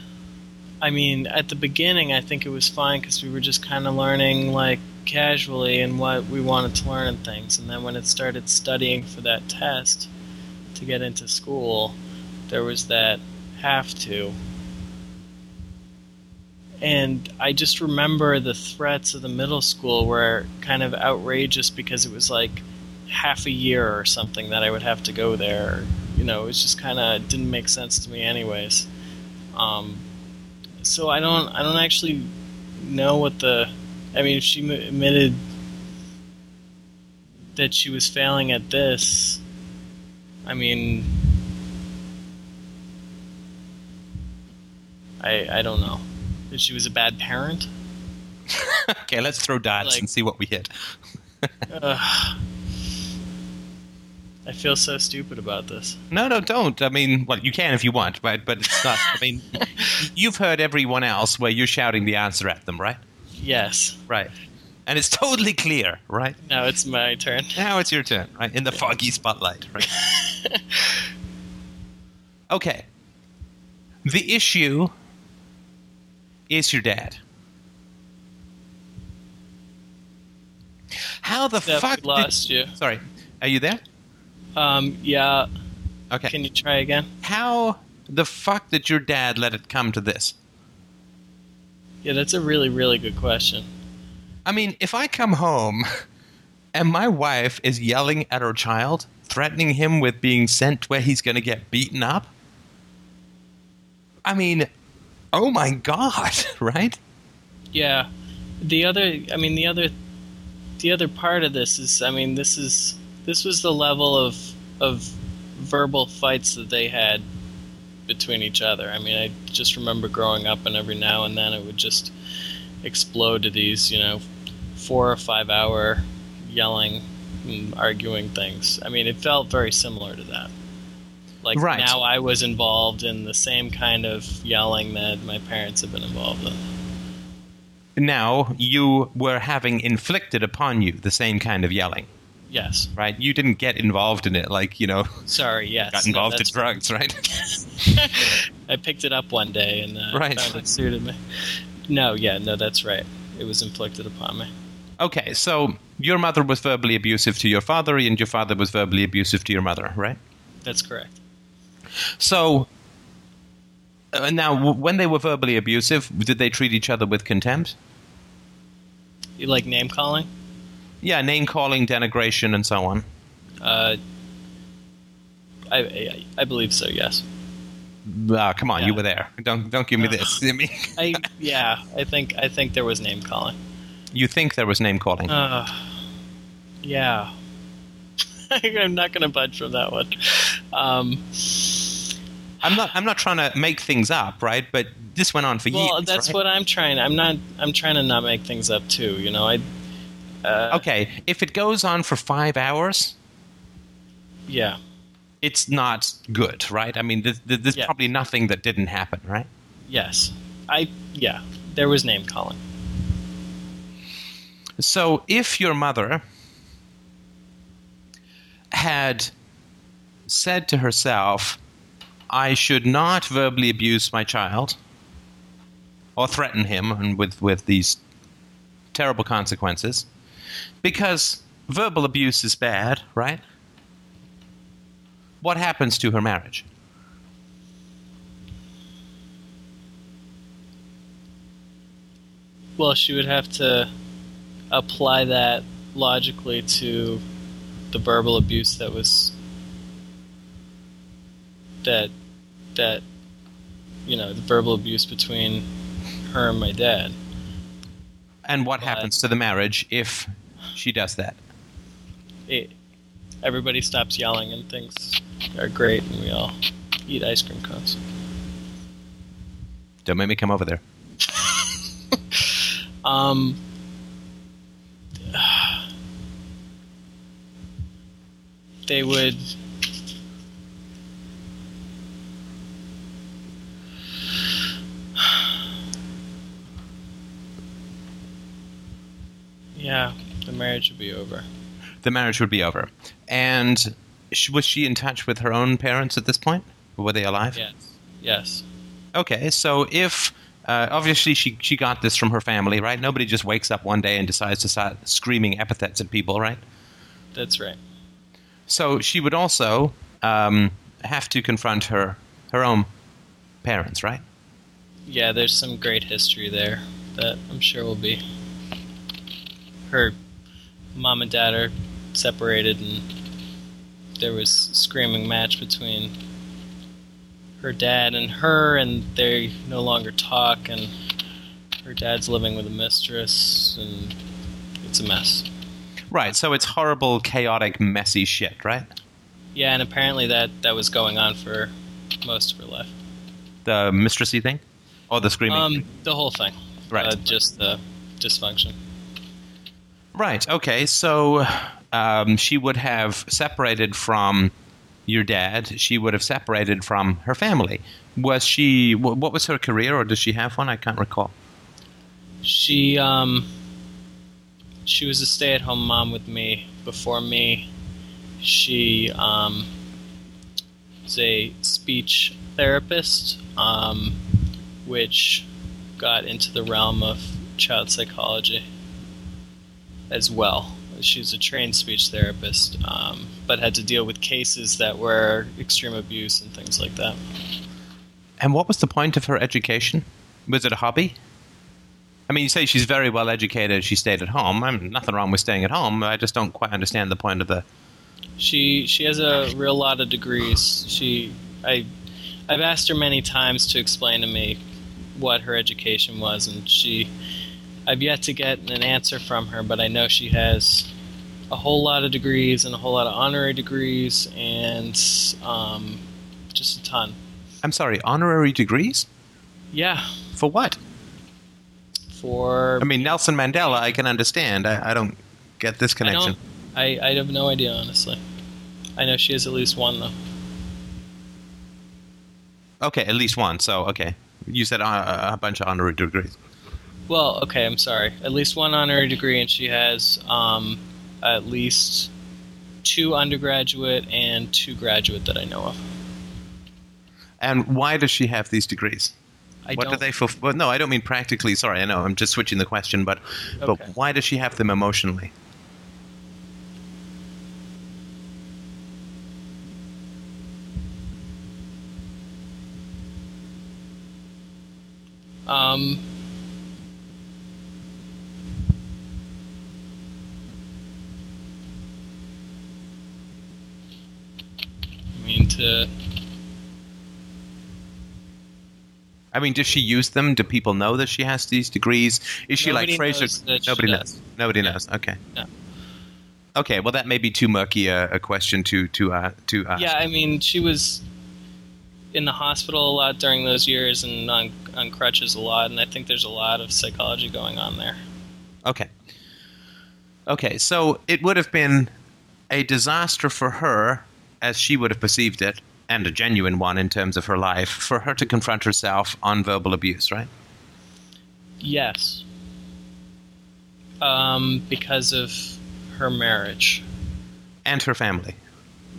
I mean, at the beginning, I think it was fine because we were just kind of learning like casually and what we wanted to learn and things. And then when it started studying for that test to get into school, there was that have to. And I just remember the threats of the middle school were kind of outrageous because it was like half a year or something that I would have to go there. You know, it just kind of didn't make sense to me, anyways. Um, so I don't, I don't actually know what the. I mean, if she m- admitted that she was failing at this, I mean, I, I don't know. That she was a bad parent. (laughs) okay, let's throw dots Like- and see what we hit. (laughs) Ugh. I feel so stupid about this. No, no, don't. I mean, well, you can if you want, but but it's not. I mean, (laughs) you've heard everyone else where you're shouting the answer at them, right? Yes. Right. And it's totally clear, right? Now it's my turn. Now it's your turn, right? In the foggy spotlight, right? (laughs) okay. The issue is your dad. How the Steph, fuck lost you. did... Sorry. Are you there? Um, yeah. Okay. Can you try again? How the fuck did your dad let it come to this? Yeah, that's a really, really good question. I mean, if I come home (laughs) and my wife is yelling at her child, threatening him with being sent where he's going to get beaten up, I mean, oh my god, (laughs) right? Yeah. The other, I mean, the other, the other part of this is, I mean, this is, this was the level of, of verbal fights that they had between each other. I mean, I just remember growing up, and every now and then it would just explode to these, you know, four or five hour yelling and arguing things. I mean, it felt very similar to that. Like Right. now, I was involved in the same kind of yelling that my parents have been involved in. Now, you were having inflicted upon you the same kind of yelling, Yes. right? You didn't get involved in it like, you know, Sorry. (laughs) Yes. got No, involved in drugs, right? (laughs) I picked it up one day and uh, Right. found it suited me. (laughs) No, yeah, no, that's right. It was inflicted upon me. okay, so your mother was verbally abusive to your father, and your father was verbally abusive to your mother, right? That's correct. So, uh, now, w- when they were verbally abusive, did they treat each other with contempt? You like name calling? Yeah, name calling, denigration, and so on. Uh, I, I I believe so. Yes. Ah, come on, Yeah. you were there. Don't don't give me this. (laughs) I mean, I yeah. I think I think there was name calling. you think there was name calling? Uh, yeah. (laughs) I'm not going to budge from that one. Um, I'm not. I'm not trying to make things up, right? But this went on for well, years. Well, that's right? what I'm trying. I'm not. I'm trying to not make things up too. You know, I. Uh, Okay, if it goes on for five hours, Yeah. it's not good, right? I mean, there's, there's Yeah. probably nothing that didn't happen, right? Yes. I. Yeah. There was name calling. So if your mother had said to herself, I should not verbally abuse my child or threaten him and with, with these terrible consequences, because verbal abuse is bad, right? what happens to her marriage? Well, she would have to apply that logically to the verbal abuse that was that that you know the verbal abuse between her and my dad. And what But- happens to the marriage if she does that? It, everybody stops yelling and things are great, and we all eat ice cream cones. Don't make me come over there. (laughs) Um, (sighs) they would. Yeah, the marriage would be over. The marriage would be over. And was she in touch with her own parents at this point? Were they alive? Yes. Yes. Okay, so if uh, obviously she she got this from her family, right? Nobody just wakes up one day and decides to start screaming epithets at people, right? That's right. So she would also um, have to confront her her own parents, right? Yeah, there's some great history there that I'm sure will be. Her mom and dad are separated, and there was a screaming match between her dad and her, and they no longer talk, and her dad's living with a mistress, and it's a mess. Right. So it's horrible, chaotic, messy shit, right? Yeah, and apparently that that was going on for most of her life. The mistressy thing, or the screaming. Um, the whole thing, Right. Uh, just the dysfunction. Right. Okay. So um, she would have separated from your dad. She would have separated from her family. Was she? What was her career, or does she have one? I can't recall. She um she was a stay-at-home mom with me before me. She um was a speech therapist um which got into the realm of child psychology as well. She was a trained speech therapist, um, but had to deal with cases that were extreme abuse and things like that. And what was the point of her education? Was it a hobby? I mean, you say she's very well educated. She stayed at home. I mean, nothing wrong with staying at home. I just don't quite understand the point of the. She she has a real lot of degrees. She I I've asked her many times to explain to me what her education was, and she I've yet to get an answer from her. But I know she has a whole lot of degrees and a whole lot of honorary degrees, and um, just a ton. I'm sorry, honorary degrees Yeah, for what? for I mean, Nelson Mandela, I can understand. I, I don't get this I connection. don't I I have no idea honestly. I know she has at least one though. Okay, at least one. So, okay, you said uh, a bunch of honorary degrees. Well, okay, I'm sorry. At least one honorary degree, and she has um, at least two undergraduate and two graduate that I know of. And why does she have these degrees? I what don't, do they fulfill? Well, no, I don't mean practically. Sorry, I know. I'm just switching the question, but but why does she have them emotionally? Um, mean, to I mean, does she use them? Do people know that she has these degrees? Is she Nobody like Fraser? knows Nobody knows. Nobody Yeah. knows. Okay. Okay. Well, that may be too murky a, a question to to uh, to ask. yeah, I mean, she was in the hospital a lot during those years and on on crutches a lot, and I think there's a lot of psychology going on there. Okay. Okay, so it would have been a disaster for her, as she would have perceived it, and a genuine one in terms of her life, for her to confront herself on verbal abuse, right? Yes. Um, because of her marriage. And her family.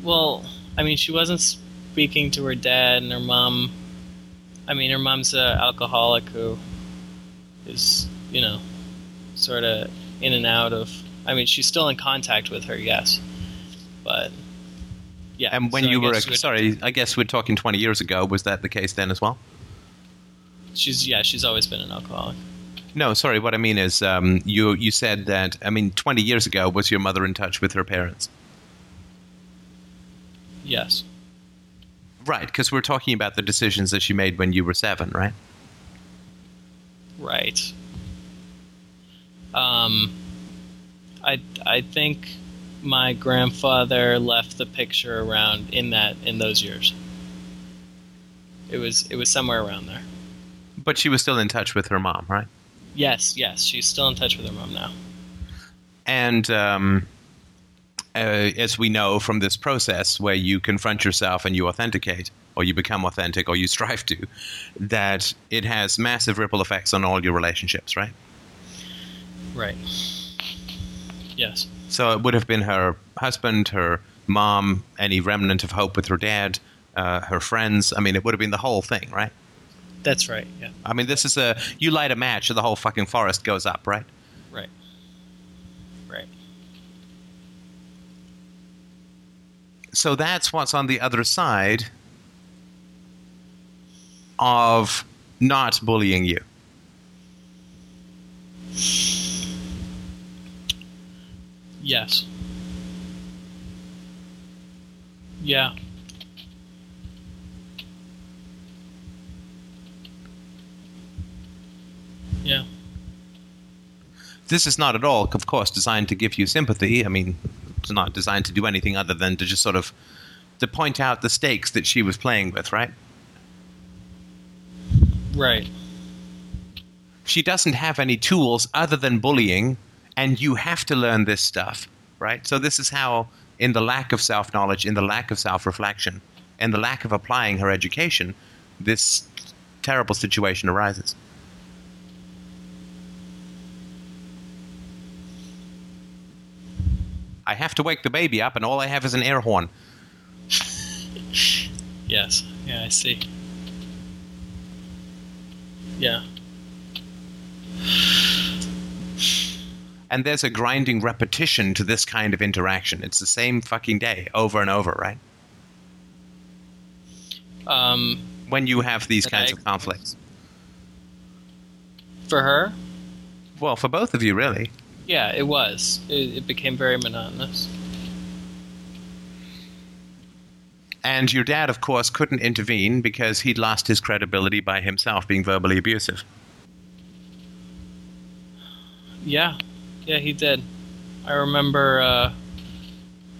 Well, I mean, she wasn't speaking to her dad and her mom. I mean, her mom's an alcoholic who is, you know, sort of in and out of. I mean, she's still in contact with her, yes, but Yeah. And when so I you were we'd- sorry, I guess we're talking 20 years ago. Was that the case then as well? she's yeah, she's always been an alcoholic. No, sorry. What I mean is, um, you you said that. I mean, 20 years ago, was your mother in touch with her parents? Yes. Right, because we're talking about the decisions that she made when you were seven, right? Right. Um, I I think my grandfather left the picture around in that in those years. It was it was somewhere around there. But she was still in touch with her mom, right? Yes, yes, she's still in touch with her mom now. And um, uh, as we know from this process, where you confront yourself and you authenticate, or you become authentic, or you strive to, that it has massive ripple effects on all your relationships, right? Right. Yes. So it would have been her husband, her mom, any remnant of hope with her dad, uh, her friends. I mean, it would have been the whole thing, right? That's right. Yeah. I mean, this is a you light a match and the whole fucking forest goes up, right? Right. Right. So that's what's on the other side of not bullying you. Yes. Yeah. Yeah. This is not at all, of course, designed to give you sympathy. I mean, it's not designed to do anything other than to just sort of to point out the stakes that she was playing with, right? Right. she doesn't have any tools other than bullying, and you have to learn this stuff, right? So, this is how, in the lack of self knowledge, in the lack of self reflection, and the lack of applying her education, this terrible situation arises. I have to wake the baby up, and all I have is an air horn. (laughs) Yes. Yeah, I see. Yeah. And there's a grinding repetition to this kind of interaction. It's the same fucking day over and over, right? Um, when you have these kinds I- of conflicts. for her, Well, for both of you, really. yeah, it was. It, it became very monotonous. And your dad, of course, couldn't intervene because he'd lost his credibility by himself being verbally abusive. Yeah, yeah, he did. I remember uh,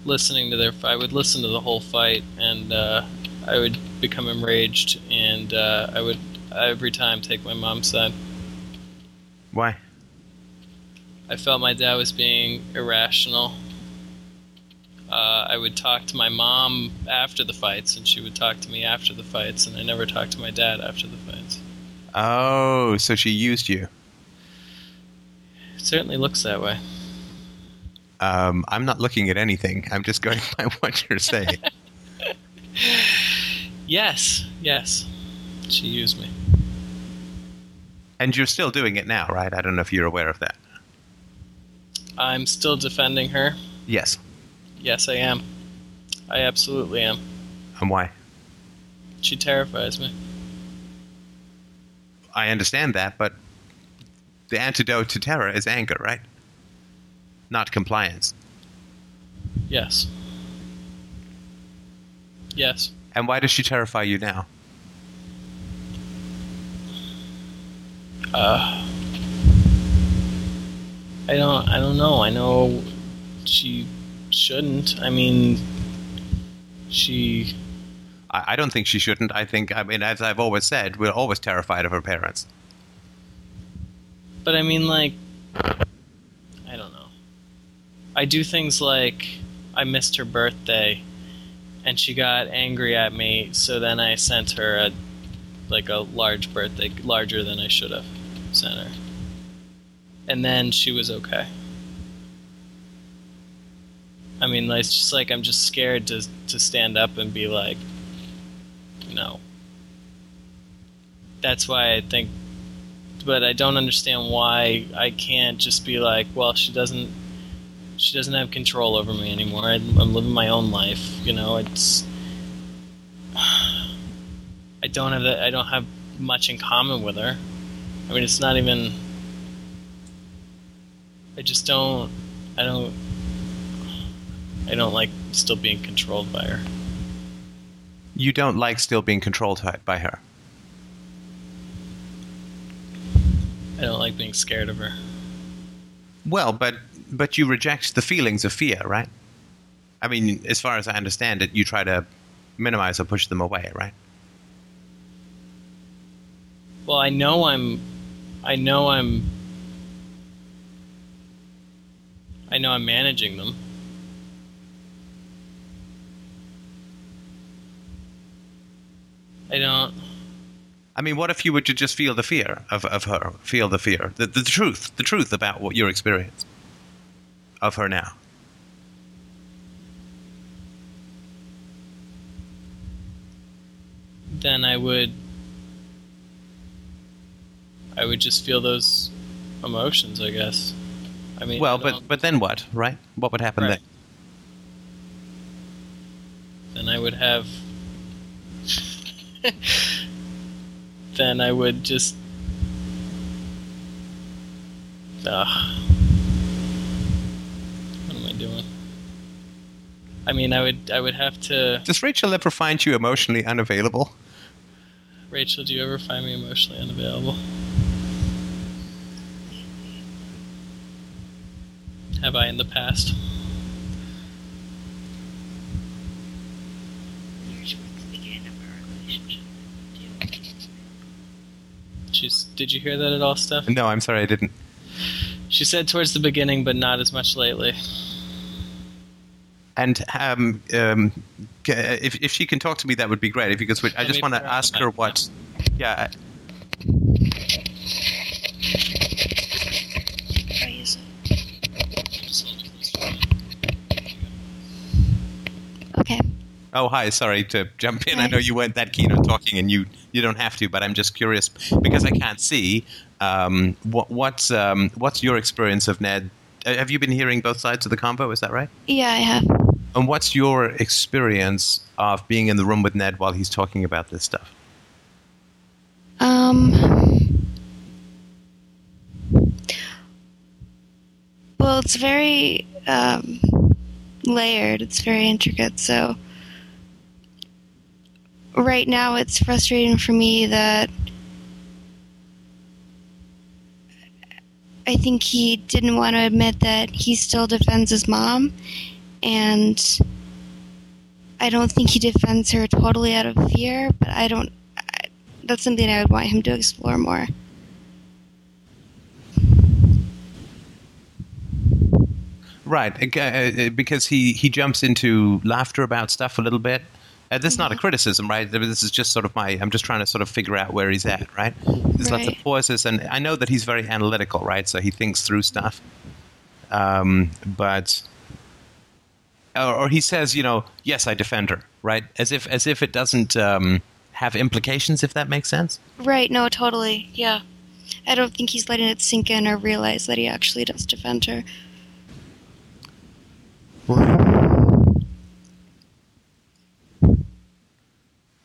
listening to their fight. I would listen to the whole fight, and uh, I would become enraged, and uh, I would every time take my mom's side. Why? I felt my dad was being irrational. Uh, I would talk to my mom after the fights, and she would talk to me after the fights, and I never talked to my dad after the fights. Oh, so she used you. It certainly looks that way. Um, I'm not looking at anything. I'm just going (laughs) by what you're saying. (laughs) Yes, yes, she used me. and you're still doing it now, right? I don't know if you're aware of that. I'm still defending her. Yes. Yes, I am. I absolutely am. And why? She terrifies me. I understand that, but the antidote to terror is anger, right? Not compliance. Yes. Yes. And why does she terrify you now? Uh, I don't. I don't know. I know she shouldn't. I mean, she. I, I don't think she shouldn't. I think, I mean, as I've always said, we're always terrified of her parents. But I mean, like, I don't know. I do things like I missed her birthday, and she got angry at me. So then I sent her a like a large birthday, larger than I should have sent her. And then she was okay. I mean, like, it's just like I'm just scared to to stand up and be like, no. That's why I think but I don't understand why I can't just be like, well, she doesn't she doesn't have control over me anymore. I, I'm living my own life. You know, it's I don't have that. I don't have much in common with her. I mean, it's not even. I just don't. I don't. I don't like still being controlled by her. You don't like still being controlled by her. I don't like being scared of her. Well, but but you reject the feelings of fear, right? I mean, as far as I understand it, you try to minimize or push them away, right? Well, I know I'm. I know I'm. I know I'm managing them. I don't. I mean, what if you were to just feel the fear of, of her, feel the fear, the, the truth, the truth about what your experience of her now? Then I would. I would just feel those emotions, I guess. I mean, Well, I but but then what, right? What would happen Right. then? then I would have. Then I would just. Ugh. What am I doing? I mean, I would. I would have to. Does Rachel ever find you emotionally unavailable? Rachel, do you ever find me emotionally unavailable? Have I in the past? You're towards the beginning of our relationship. too. She's. Did you hear that at all, Steph? No, I'm sorry, I didn't. She said towards the beginning, but not as much lately. And um, um, if if she can talk to me, that would be great. If you could switch, I just want to ask her what. Yeah, I- Try use it. Okay. Oh, hi. Sorry to jump in. I know you weren't that keen on talking, and you you don't have to. But I'm just curious because I can't see. Um, what what's um, what's your experience of Ned? Uh, Have you been hearing both sides of the combo? Is that right? Yeah, I have. And what's your experience of being in the room with Ned while he's talking about this stuff? Um. Well, it's very um, layered. It's very intricate. So right now, it's frustrating for me that I think he didn't want to admit that he still defends his mom, and I don't think he defends her totally out of fear. But I don't I- that's something I would want him to explore more. Right, uh, uh, because he he jumps into laughter about stuff a little bit. Uh, this is not a criticism, right? This is just sort of my. I'm just trying to sort of figure out where he's at, right? There's lots of pauses, and I know that he's very analytical, right? So he thinks through stuff. Um, but or, or he says, you know, yes, I defend her, right? As if as if it doesn't um, have implications, if that makes sense. Right, no, totally. Yeah. I don't think he's letting it sink in or realize that he actually does defend her.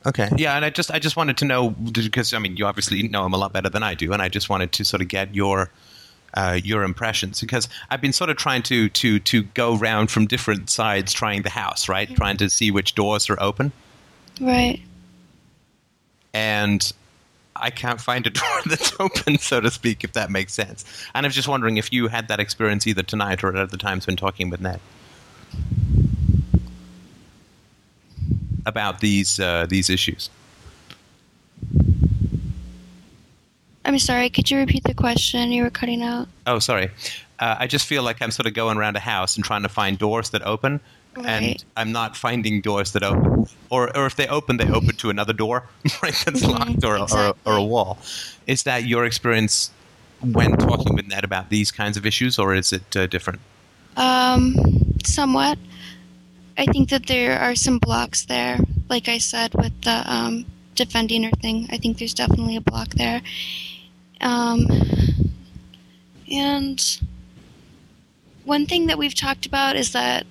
Okay. Yeah, and I just I just wanted to know because I mean you obviously know him a lot better than I do, and I just wanted to sort of get your uh, your impressions because I've been sort of trying to to to go round from different sides, trying the house, right, trying to see which doors are open, Right. and I can't find a (laughs) door that's open, so to speak, if that makes sense. And I was just wondering if you had that experience either tonight or at other times when talking with Ned about these uh, these issues. I'm sorry, could you repeat the question? You were cutting out. Oh, sorry. Uh, I just feel like I'm sort of going around a house and trying to find doors that open, and I'm not finding doors that open. Or, or if they open, they open to another door, (laughs) right? That's Mhm, locked or, or, or a wall. Is that your experience when talking with Ned about these kinds of issues, or is it uh, different? Um, somewhat. I think that there are some blocks there. Like I said with the um, defending her thing, I think there's definitely a block there. Um, and one thing that we've talked about is that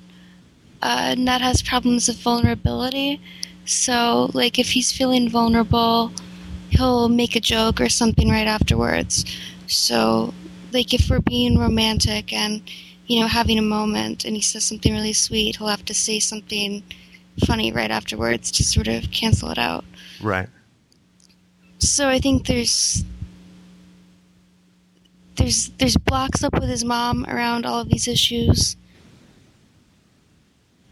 uh, Ned has problems of vulnerability. So, like, if he's feeling vulnerable, he'll make a joke or something right afterwards. So, like, if we're being romantic and, you know, having a moment and he says something really sweet, he'll have to say something funny right afterwards to sort of cancel it out. Right. So I think there's there's there's blocks up with his mom around all of these issues.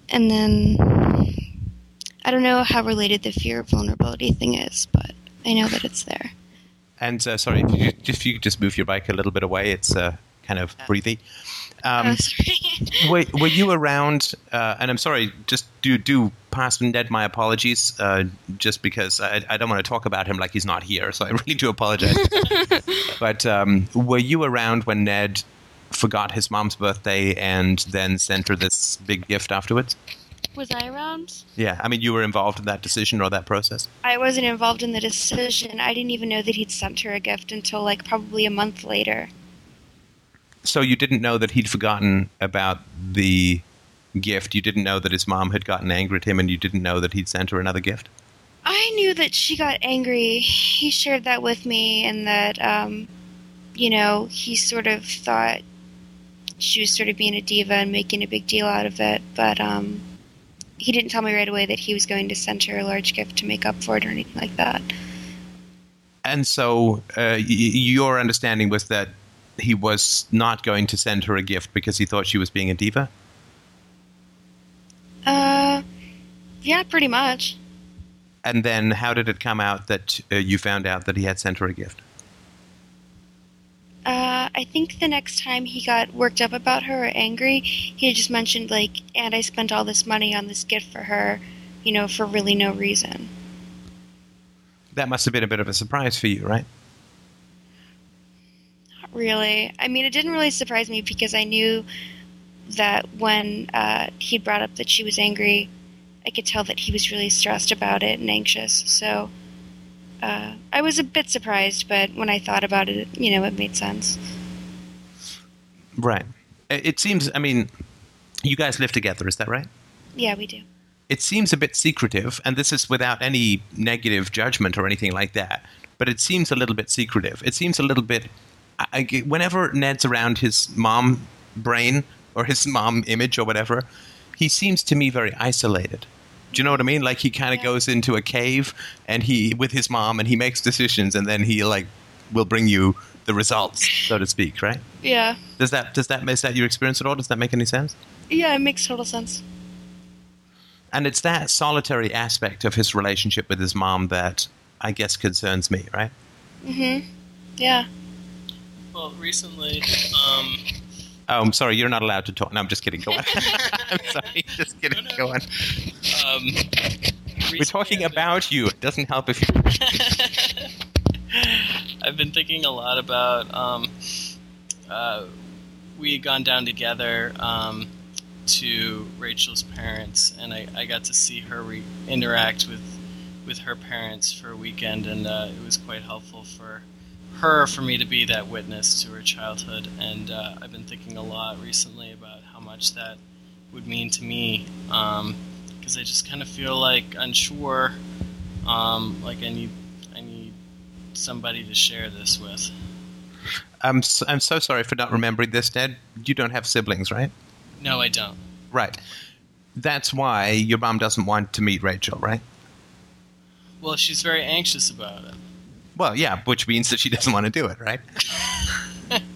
And then I don't know how related the fear of vulnerability thing is, but I know that it's there. And uh, sorry, if you, if you could just move your bike a little bit away, it's uh, kind of breathy. Um, oh, were, were you around? Uh, and I'm sorry, just do do pass Ned my apologies, uh, just because I, I don't want to talk about him like he's not here. So I really do apologize. (laughs) but um, were you around when Ned forgot his mom's birthday and then sent her this big gift afterwards? Was I around? Yeah, I mean, you were involved in that decision or that process. I wasn't involved in the decision. I didn't even know that he'd sent her a gift until like probably a month later. So you didn't know that he'd forgotten about the gift. You didn't know that his mom had gotten angry at him, and you didn't know that he'd sent her another gift. I knew that she got angry. He shared that with me, and that, um, you know, he sort of thought she was sort of being a diva and making a big deal out of it. But um, he didn't tell me right away that he was going to send her a large gift to make up for it or anything like that. And so uh, y- your understanding was that he was not going to send her a gift because he thought she was being a diva. Uh, yeah, pretty much. And then how did it come out that uh, you found out that he had sent her a gift? Uh, I think the next time he got worked up about her or angry, he had just mentioned, like, and I spent all this money on this gift for her, you know, for really no reason. That must have been a bit of a surprise for you, right? Really. I mean, it didn't really surprise me because I knew that when uh, he brought up that she was angry, I could tell that he was really stressed about it and anxious. So uh, I was a bit surprised, but when I thought about it, you know, it made sense. Right. It seems, I mean, you guys live together, is that right? Yeah, we do. it seems a bit secretive, and this is without any negative judgment or anything like that. But it seems a little bit secretive. It seems a little bit. I, whenever Ned's around his mom brain or his mom image or whatever, he seems to me very isolated. Do you know what I mean? Like he kind of Yeah. goes into a cave and he with his mom and he makes decisions and then he like will bring you the results, so to speak, right? Yeah. Does that does that is that your experience at all? Does that make any sense? Yeah, it makes total sense. And it's that solitary aspect of his relationship with his mom that I guess concerns me, right? Mm-hmm. Yeah. Well, recently, um, Oh, I'm sorry, you're not allowed to talk. No, I'm just kidding. Go on. (laughs) (laughs) I'm sorry, just kidding. No, no. Go on. um, We're talking about you. It doesn't help if you. (laughs) I've been thinking a lot about. Um, uh, we had gone down together um, to Rachel's parents, and I, I got to see her re- interact with with her parents for a weekend, and uh, it was quite helpful for her for me to be that witness to her childhood. And uh, I've been thinking a lot recently about how much that would mean to me, because I just kind of feel like unsure, um, like I need I need somebody to share this with. I'm so, I'm so sorry for not remembering this, Ned. You don't have siblings, right? No, I don't. Right. That's why your mom doesn't want to meet Rachel, right? Well, she's very anxious about it. Well, yeah, which means that she doesn't want to do it, right? (laughs)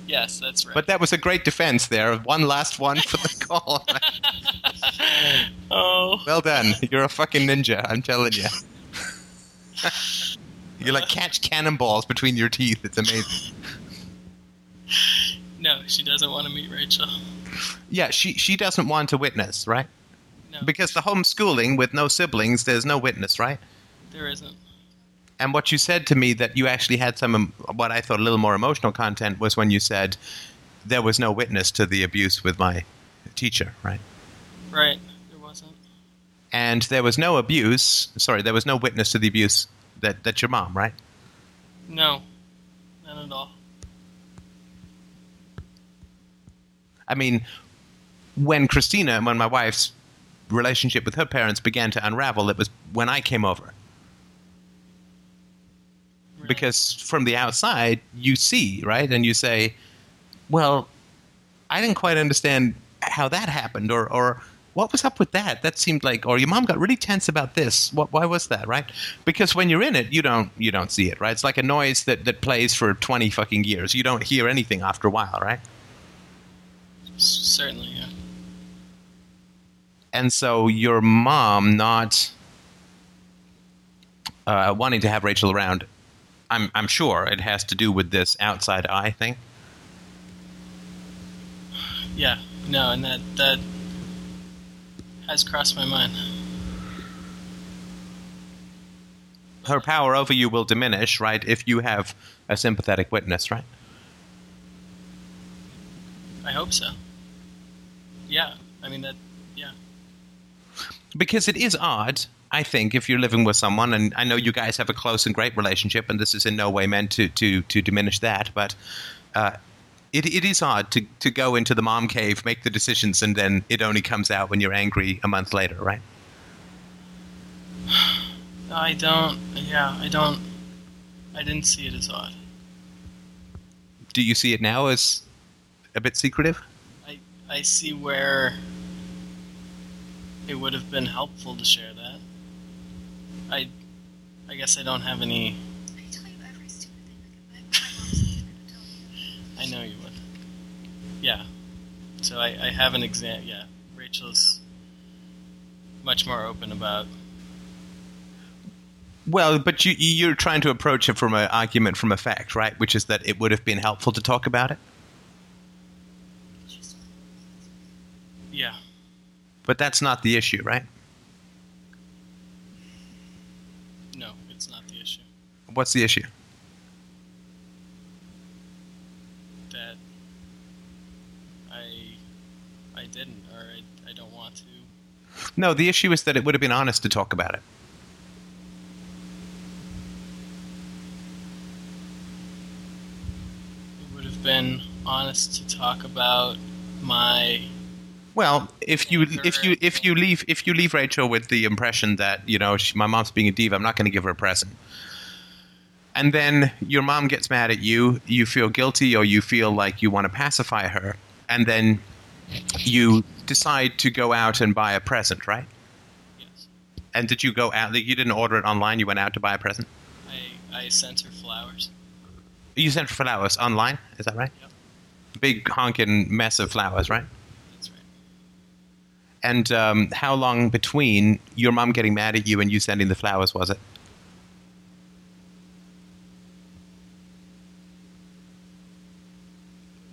Yes, that's right. But that was a great defense there. One last one for the (laughs) call. oh, Well done. You're a fucking ninja, I'm telling you. (laughs) you like catch cannonballs between your teeth. It's amazing. no, she doesn't want to meet Rachel. Yeah, she she doesn't want to witness, right? No, Because the homeschooling with no siblings, there's no witness, right? there isn't. And what you said to me that you actually had some what I thought a little more emotional content was when you said there was no witness to the abuse with my teacher, right? Right, there wasn't. And there was no abuse. Sorry, there was no witness to the abuse that that your mom, right? No, not at all. I mean, when Christina, when my wife's relationship with her parents began to unravel, it was when I came over. Because from the outside, you see, right? And you say, well, I didn't quite understand how that happened, or, or what was up with that? That seemed like, or your mom got really tense about this. What, why was that, right? Because when you're in it, you don't, you don't see it, right? It's like a noise that, that plays for 20 fucking years. You don't hear anything after a while, right? Certainly, yeah. and so your mom not uh, wanting to have Rachel around, I'm I'm sure it has to do with this outside eye thing. Yeah, no, and that that has crossed my mind. Her power over you will diminish, right? If you have a sympathetic witness, right? I hope so. Yeah, I mean that. Yeah, Because it is odd, I think, if you're living with someone, and I know you guys have a close and great relationship, and this is in no way meant to to to diminish that, but. Uh, it, it is odd to, to go into the mom cave, make the decisions, and then it only comes out when you're angry a month later, right? I don't. Yeah, I don't. I didn't see it as odd. do you see it now as a bit secretive? I I see where it would have been helpful to share that. I I guess I don't have any. I tell you every stupid thing. Like, if I, my mom's something to tell you. I know you would. Yeah. So I, I have an exam. Yeah, Rachel's much more open about. Well, but you, you're trying to approach it from an argument from a fact, right? Which is that it would have been helpful to talk about it. Yeah. But that's not the issue, right? No, it's not the issue. What's the issue? That I I didn't, or I, I don't want to. No, the issue is that it would have been honest to talk about it. It would have been honest to talk about my. Well, if you if you if you leave if you leave Rachel with the impression that you know she, my mom's being a diva, I'm not going to give her a present, and then your mom gets mad at you, you feel guilty or you feel like you want to pacify her, and then you decide to go out and buy a present, right? Yes. And did you go out? You didn't order it online. You went out to buy a present. I I sent her flowers. You sent her flowers online. Is that right? Yep. Big honking mess of flowers, right? That's right. And um, how long between your mom getting mad at you and you sending the flowers was it?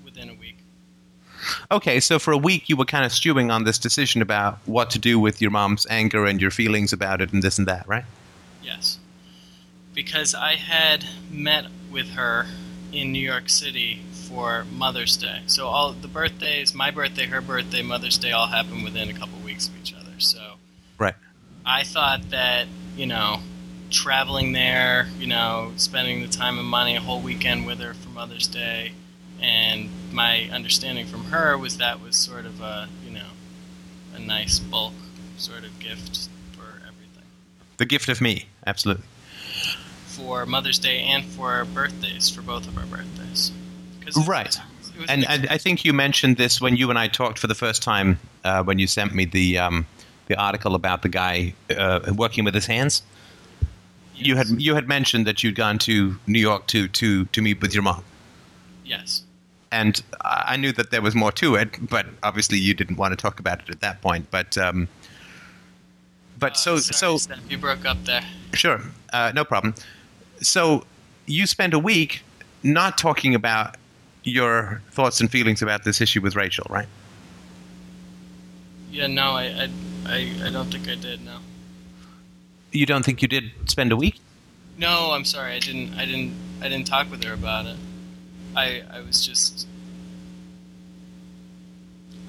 Within a week. Okay, so for a week you were kind of stewing on this decision about what to do with your mom's anger and your feelings about it and this and that, right? Yes. Because I had met with her in New York City for Mother's Day. So all the birthdays, my birthday, her birthday, Mother's Day all happened within a couple weeks of each other. So Right. I thought that, you know, traveling there, you know, spending the time and money a whole weekend with her for Mother's Day, and my understanding from her was that was sort of a, you know, a nice bulk sort of gift for everything. The gift of me, absolutely. For Mother's Day and for birthdays, for both of our birthdays. Right. And. I, I think you mentioned this when you and I talked for the first time uh, when you sent me the um, the article about the guy uh, working with his hands. You had you had mentioned that you'd gone to New York to to to meet with your mom. Yes. And I knew that there was more to it, but obviously you didn't want to talk about it at that point. But um, but Uh, so so you broke up there. sure, uh, no problem. So you spent a week not talking about your thoughts and feelings about this issue with Rachel, right? Yeah, no, I, I, I, I don't think I did. No. You don't think you did spend a week? No, I'm sorry. I didn't. I didn't. I didn't talk with her about it. I. I was just.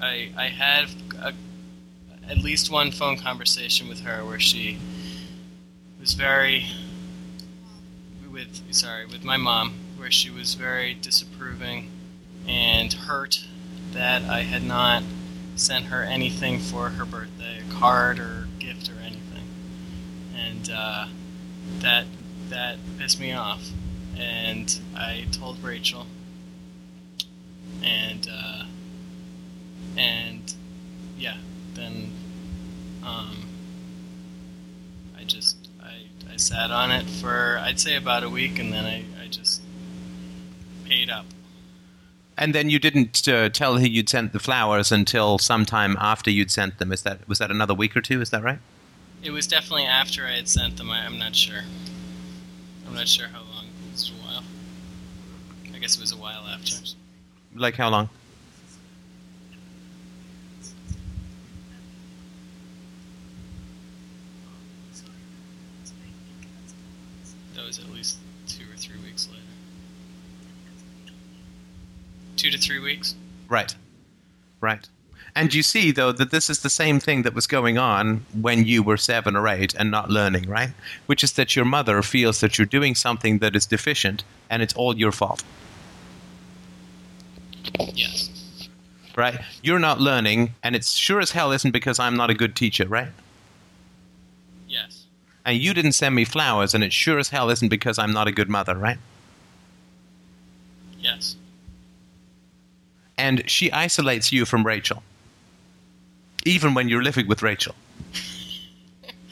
I. I had a, at least one phone conversation with her where she was very. With sorry, with my mom, where she was very disapproving and hurt that I had not sent her anything for her birthday, a card or gift or anything, and uh, that that pissed me off. And I told Rachel, and uh, and yeah, then um, I just I, I sat on it for I'd say about a week, and then I, I just paid up. And then you didn't uh, tell her you'd sent the flowers until sometime after you'd sent them. Is that was that another week or two? Is that right? It was definitely after I had sent them. I, I'm not sure. I'm not sure how long. It was a while. I guess it was a while after. Like how long? That was at least two or three weeks later. Two to three weeks. Right. Right. And you see, though, that this is the same thing that was going on when you were seven or eight and not learning, right? Which is that your mother feels that you're doing something that is deficient and it's all your fault, Yes. right? You're not learning, and it's sure as hell isn't because I'm not a good teacher, right? Yes. And you didn't send me flowers, and it sure as hell isn't because I'm not a good mother, right? Yes. And she isolates you from Rachel, even when you're living with Rachel. (laughs)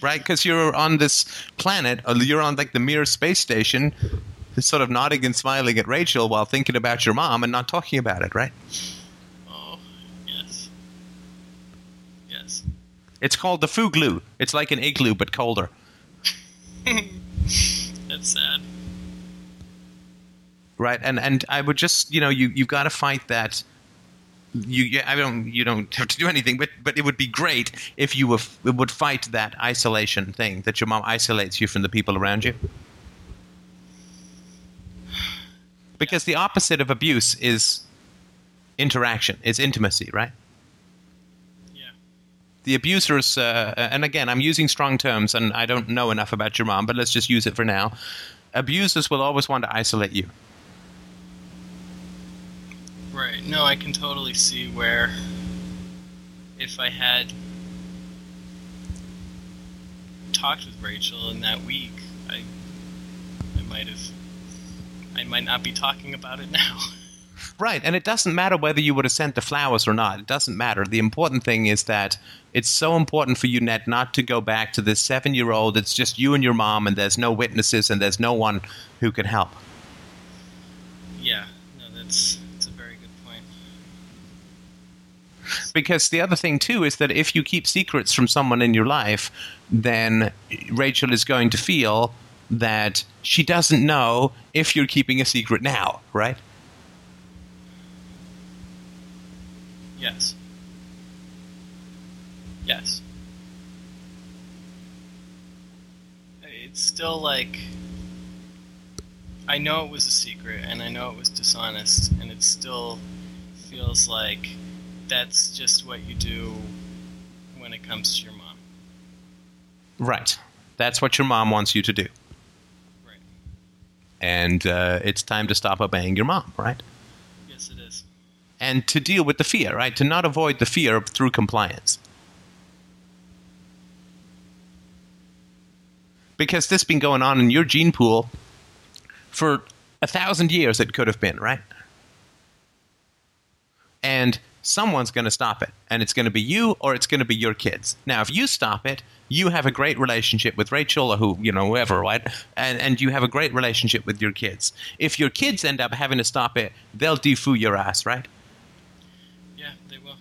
Right? Because you're on this planet, or you're on like the Mir space station, sort of nodding and smiling at Rachel while thinking about your mom and not talking about it, right? Oh, yes. Yes. It's called the FOO-GLOO. It's like an igloo, but colder. (laughs) That's sad. right and and i would just you know you you've got to fight that you yeah, i don't you don't have to do anything but but it would be great if you would, would fight that isolation thing that your mom isolates you from the people around you because the opposite of abuse is interaction is intimacy right Yeah. the abusers uh, and again i'm using strong terms and i don't know enough about your mom but let's just use it for now abusers will always want to isolate you Right. No, I can totally see where if I had talked with Rachel in that week, I I might have I might not be talking about it now. (laughs) Right, and it doesn't matter whether you would have sent the flowers or not. It doesn't matter. The important thing is that it's so important for you, Ned, not to go back to this seven year old. It's just you and your mom, and there's no witnesses, and there's no one who can help. yeah. No, that's that's a very good point. Because the other thing, too, is that if you keep secrets from someone in your life, then Rachel is going to feel that she doesn't know if you're keeping a secret now, right? Yes. Yes. It's still like I know it was a secret and I know it was dishonest and it still feels like that's just what you do when it comes to your mom. Right. That's what your mom wants you to do. And uh, it's time to stop obeying your mom, right? Yes it is. and to deal with the fear, right? To not avoid the fear through compliance. Because this has been going on in your gene pool for a thousand years, it could have been, right? And someone's going to stop it. And it's going to be you or it's going to be your kids. Now, if you stop it, you have a great relationship with Rachel or who, you know, whoever, right? And, and you have a great relationship with your kids. If your kids end up having to stop it, they'll defoo your ass, right? Yeah, they will.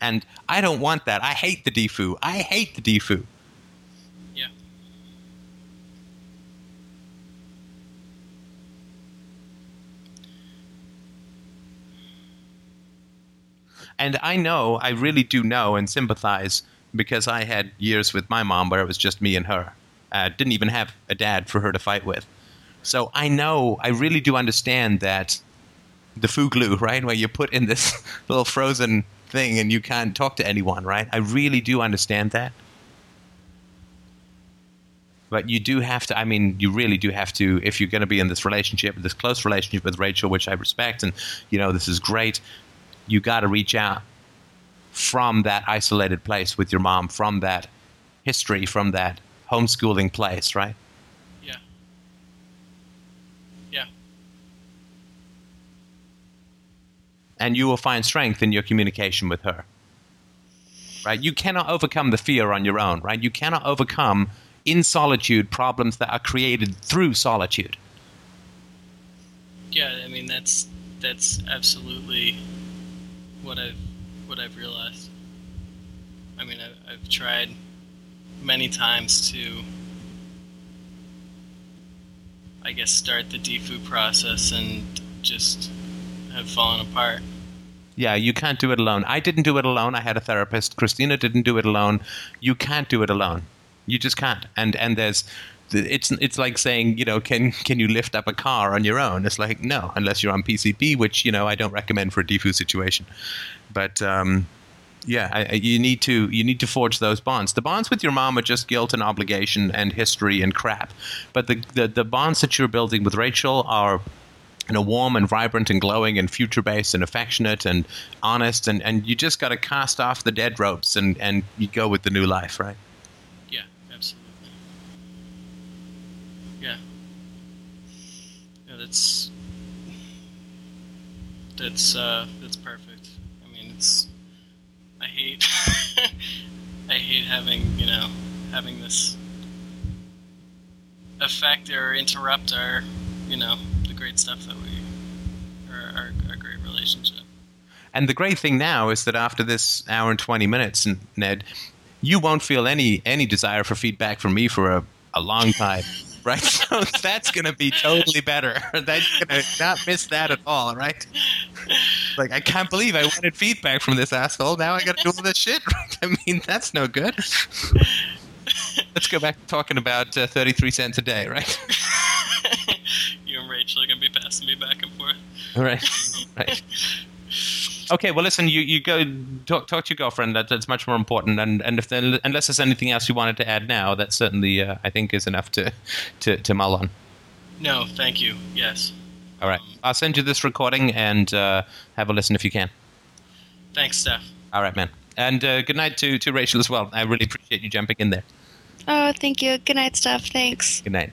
And I don't want that. I hate the defoo. I hate the defoo. And I know, I really do know and sympathize because I had years with my mom where it was just me and her. Uh, didn't even have a dad for her to fight with. So I know, I really do understand that the FOO-GLOO, (laughs) right? Where you put in this (laughs) little frozen thing and you can't talk to anyone, right? I really do understand that. But you do have to, I mean, you really do have to, if you're going to be in this relationship, this close relationship with Rachel, which I respect, and, you know, this is great, you got to reach out from that isolated place with your mom, from that history, from that homeschooling place, right? Yeah. Yeah. And you will find strength in your communication with her. Right? You cannot overcome the fear on your own, right? You cannot overcome in solitude problems that are created through solitude. Yeah, I mean that's that's absolutely what I've what I've realized. I mean, I've, I've tried many times to, I guess, start the defoo process and just have fallen apart. Yeah, you can't do it alone. I didn't do it alone. I had a therapist. Christina didn't do it alone. You can't do it alone. You just can't. And and there's it's it's like saying you know can can you lift up a car on your own? It's like no, unless you're on PCP, which you know I don't recommend for a defoo situation. But um, yeah, I, you need to you need to forge those bonds. The bonds with your mom are just guilt and obligation and history and crap. But the the, the bonds that you're building with Rachel are you know, warm and vibrant and glowing and future based and affectionate and honest and, and you just got to cast off the dead ropes and, and you go with the new life, right? Yeah, absolutely. Yeah. Yeah, that's that's uh, that's perfect. I mean, it's I hate (laughs) I hate having you know having this affect or interrupt our you know the great stuff that we our, our, our great relationship. And the great thing now is that after this hour and 20 minutes, Ned, you won't feel any any desire for feedback from me for a, a long time. (laughs) right? (laughs) So that's going to be totally better. (laughs) That's going to not miss that at all, right? Like, I can't believe I wanted feedback from this asshole. Now I got to do all this shit. (laughs) Right? I mean, that's no good. Let's go back to talking about uh, 33 cents a day, right? you and Rachel are going to be passing me back and forth. Right, right. (laughs) Okay, well, listen. You, you go talk talk to your girlfriend. That, that's much more important. And and if there, unless there's anything else you wanted to add now, that certainly uh, I think is enough to, to to mull on. No, thank you. Yes. All right, um, I'll send you this recording and uh, have a listen if you can. Thanks, Steph. All right, man. And uh, good night to to Rachel as well. I really appreciate you jumping in there. Oh, thank you. Good night, Steph. Thanks. Good night.